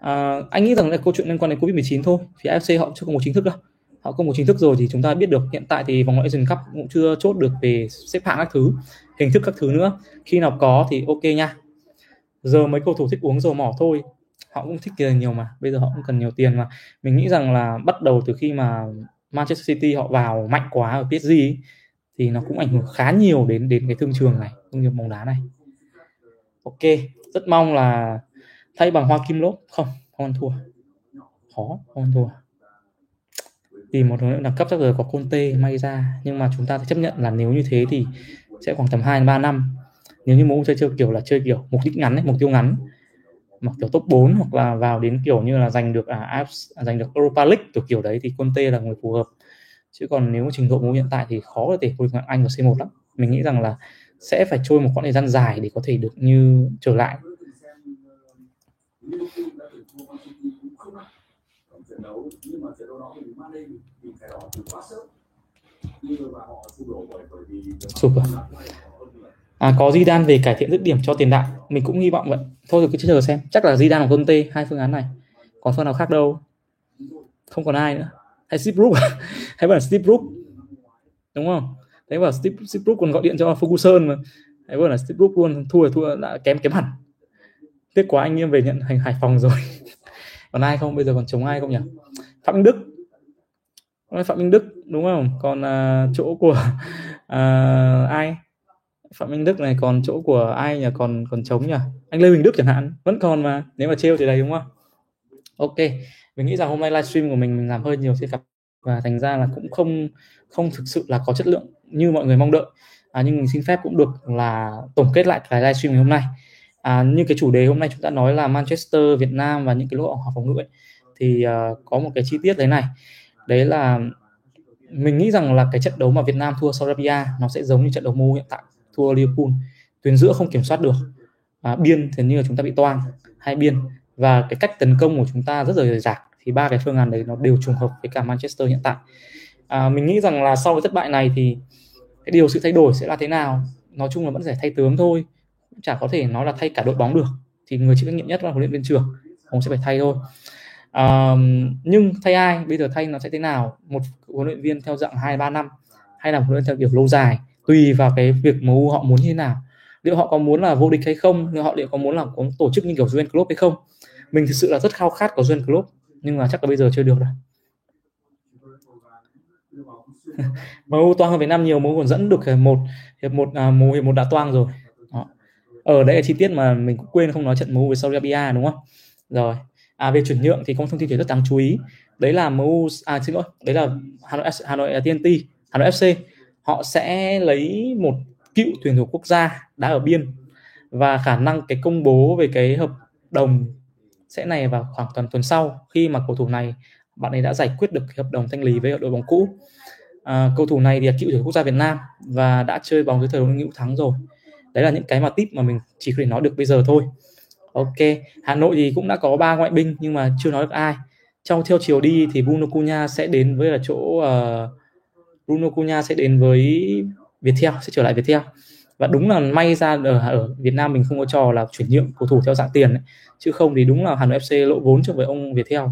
À, anh nghĩ rằng là câu chuyện liên quan đến Covid 19 thôi. Phía AFC họ chưa có một chính thức đâu. Họ công bố chính thức rồi thì chúng ta biết được. Hiện tại thì vòng loại Asian Cup cũng chưa chốt được về xếp hạng các thứ hình thức các thứ nữa. Khi nào có thì ok nha. Giờ mấy cầu thủ thích uống dầu mỏ thôi. Họ cũng thích tiền nhiều mà. Bây giờ họ cũng cần nhiều tiền mà. Mình nghĩ rằng là bắt đầu từ khi mà Manchester City họ vào mạnh quá ở PSG ấy, thì nó cũng ảnh hưởng khá nhiều đến đến cái thương trường này thương trường bóng đá này. Ok rất mong là thay bằng hoa kim lốp không không ăn thua. Khó không ăn thua. Tìm một huấn luyện đẳng cấp chắc giờ có Conte may ra nhưng mà chúng ta sẽ chấp nhận là nếu như thế thì sẽ khoảng tầm 2 3 năm. Nếu như muốn chơi chơi kiểu là chơi kiểu mục đích ngắn ấy, mục tiêu ngắn mặc kiểu top 4 hoặc là vào đến kiểu như là giành được à, à giành được Europa League kiểu kiểu đấy thì Conte là người phù hợp. Chứ còn nếu trình độ MU hiện tại thì khó có thể vô địch Anh ở C1 lắm. Mình nghĩ rằng là sẽ phải trôi một quãng thời gian dài để có thể được như trở lại. Super. À, có Di về cải thiện dứt điểm cho tiền đạo. Mình cũng hy vọng vậy. Thôi cứ chờ xem. Chắc là Di Đan hoặc Conte hai phương án này. Còn phương nào khác đâu? Không còn ai nữa. Hay Steve Brook à? hay bảo Steve Brook đúng không? Thế bảo Steve, Steve Brook còn gọi điện cho Ferguson mà. Hay bảo là Steve Brook luôn thua thua đã kém kém hẳn. Tiếc quá anh em về nhận hành Hải Phòng rồi. Còn ai không? Bây giờ còn chống ai không nhỉ? Phạm Minh Đức. Phạm Minh Đức đúng không? Còn uh, chỗ của uh, ai? Phạm Minh Đức này còn chỗ của ai nhỉ? Còn còn trống nhỉ? Anh Lê Bình Đức chẳng hạn. Vẫn còn mà nếu mà trêu thì đây đúng không? Ok mình nghĩ rằng hôm nay livestream của mình mình làm hơi nhiều thiết cặp và thành ra là cũng không không thực sự là có chất lượng như mọi người mong đợi. À, nhưng mình xin phép cũng được là tổng kết lại cái livestream ngày hôm nay. À, như cái chủ đề hôm nay chúng ta nói là Manchester Việt Nam và những cái lỗ học phòng ngữ ấy, thì uh, có một cái chi tiết thế này. Đấy là mình nghĩ rằng là cái trận đấu mà Việt Nam thua Saudi Arabia nó sẽ giống như trận đấu MU hiện tại thua Liverpool tuyến giữa không kiểm soát được. À, biên thì như là chúng ta bị toang hai biên. Và cái cách tấn công của chúng ta rất rời rạc thì ba cái phương án đấy nó đều trùng hợp với cả Manchester hiện tại. À, mình nghĩ rằng là sau cái thất bại này thì cái điều sự thay đổi sẽ là thế nào? Nói chung là vẫn phải thay tướng thôi chả có thể nói là thay cả đội bóng được. Thì người chịu trách nhiệm nhất là huấn luyện viên trưởng ông sẽ phải thay thôi. À, nhưng thay ai? Bây giờ thay nó sẽ thế nào? Một huấn luyện viên theo dạng hai ba năm hay là huấn luyện theo kiểu lâu dài? Tùy vào cái việc MU họ muốn như thế nào. Liệu họ có muốn là vô địch hay không? Liệu họ liệu có muốn là có tổ chức như kiểu Jurgen Klopp hay không? Mình thực sự là rất khao khát có Jurgen Klopp nhưng mà chắc là bây giờ chưa được rồi. MU toang hơn Việt Nam nhiều MU còn dẫn được hiệp một hiệp một à, MU hiệp một đã toang rồi. Đó. Ờ, ở đây là chi tiết mà mình cũng quên không nói trận MU với Saudi Arabia đúng không? Rồi. À về chuyển nhượng thì có thông tin rất đáng chú ý. Đấy là MU à xin lỗi đấy là Hà Nội Hà Nội TNT Hà Nội FC họ sẽ lấy một cựu tuyển thủ quốc gia đã ở biên và khả năng cái công bố về cái hợp đồng sẽ này vào khoảng tuần tuần sau khi mà cầu thủ này bạn ấy đã giải quyết được hợp đồng thanh lý với đội bóng cũ. À, cầu thủ này thì là cựu tuyển quốc gia Việt Nam và đã chơi bóng dưới thời đội Hữu thắng rồi. Đấy là những cái mà tip mà mình chỉ có thể nói được bây giờ thôi. Ok Hà Nội thì cũng đã có ba ngoại binh nhưng mà chưa nói được ai. Trong theo chiều đi thì Bruno Cunha sẽ đến với là chỗ uh, Bruno Cunha sẽ đến với Viettel sẽ trở lại Viettel. Và đúng là may ra ở, ở Việt Nam mình không có trò là chuyển nhượng cầu thủ theo dạng tiền ấy. chứ không thì đúng là Hà Nội FC lỗ vốn cho với ông Viettel.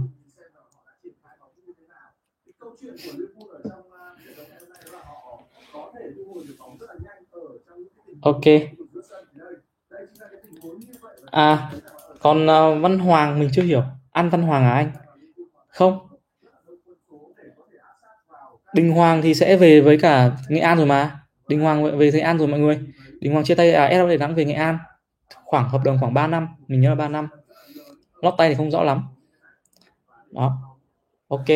Ok. À còn uh, Văn Hoàng mình chưa hiểu. Ăn Văn Hoàng à anh? Không. Đình Hoàng thì sẽ về với cả Nghệ An rồi mà. Đình Hoàng về Nghệ An rồi mọi người. Đình Hoàng chia tay à SW Đà Nẵng về Nghệ An. Khoảng hợp đồng khoảng 3 năm. Mình nhớ là 3 năm. Lót tay thì không rõ lắm. Đó. Ok.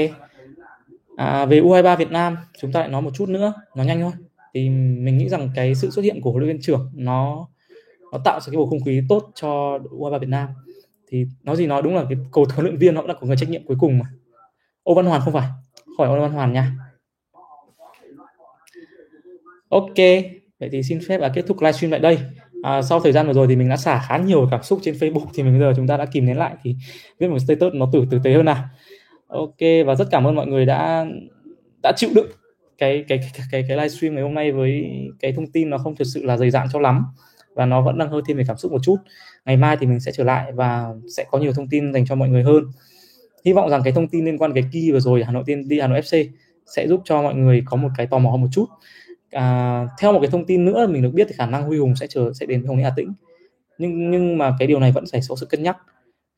À, về U23 Việt Nam chúng ta lại nói một chút nữa. Nó nhanh thôi. Thì mình nghĩ rằng cái sự xuất hiện của huấn luyện viên trưởng nó nó tạo ra cái bầu không khí tốt cho U23 Việt Nam. Thì nói gì nói đúng là cái cầu huấn luyện viên nó cũng là của người trách nhiệm cuối cùng mà. Ô Văn Hoàn không phải. Khỏi Ô Văn Hoàn nha ok vậy thì xin phép là kết thúc livestream tại đây. À, sau thời gian vừa rồi thì mình đã xả khá nhiều cảm xúc trên Facebook thì mình bây giờ chúng ta đã kìm nén lại thì viết một status nó tử tử tế hơn nào. Ok và rất cảm ơn mọi người đã đã chịu đựng cái cái cái cái, cái livestream ngày hôm nay với cái thông tin nó không thực sự là dày dặn cho lắm và nó vẫn đang hơi thêm về cảm xúc một chút. Ngày mai thì mình sẽ trở lại và sẽ có nhiều thông tin dành cho mọi người hơn. Hy vọng rằng cái thông tin liên quan cái kỳ vừa rồi Hà Nội tiên đi Hà Nội FC sẽ giúp cho mọi người có một cái tò mò hơn một chút à, theo một cái thông tin nữa mình được biết thì khả năng Huy Hùng sẽ chờ sẽ đến Hồng Lĩnh Hà Tĩnh. Nhưng nhưng mà cái điều này vẫn phải có sự cân nhắc.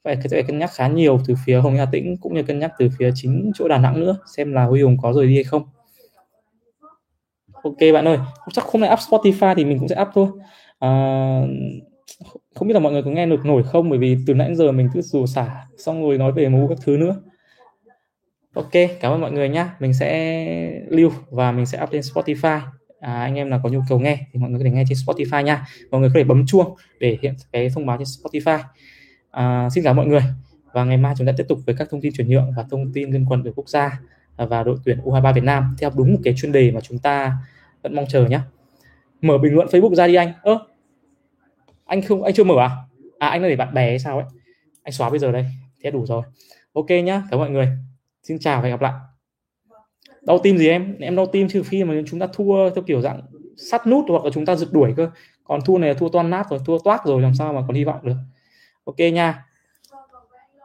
Phải phải cân nhắc khá nhiều từ phía Hồng Hà Tĩnh cũng như cân nhắc từ phía chính chỗ Đà Nẵng nữa xem là Huy Hùng có rời đi hay không. Ok bạn ơi chắc không lại up Spotify thì mình cũng sẽ up thôi. À, không biết là mọi người có nghe được nổi không? Bởi vì từ nãy giờ mình cứ rủ xả xong rồi nói về mũ các thứ nữa. Ok cảm ơn mọi người nhé mình sẽ lưu và mình sẽ up lên Spotify à, anh em nào có nhu cầu nghe thì mọi người có thể nghe trên Spotify nha. Mọi người có thể bấm chuông để hiện cái thông báo trên Spotify. À, xin chào mọi người. Và ngày mai chúng ta tiếp tục với các thông tin chuyển nhượng và thông tin liên quan về quốc gia và đội tuyển U23 Việt Nam theo đúng một cái chuyên đề mà chúng ta vẫn mong chờ nhé mở bình luận Facebook ra đi anh. Ơ anh không anh chưa mở à? À anh là để bạn bè hay sao ấy? Anh xóa bây giờ đây. Thế đủ rồi. Ok nhá cảm ơn mọi người. Xin chào và hẹn gặp lại đau tim gì em? Em đau tim trừ khi mà chúng ta thua theo kiểu dạng sắt nút hoặc là chúng ta giật đuổi cơ. Còn thua này là thua toan nát rồi, thua toát rồi, làm sao mà còn hy vọng được. Ok nha.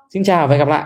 Xin chào và hẹn gặp lại.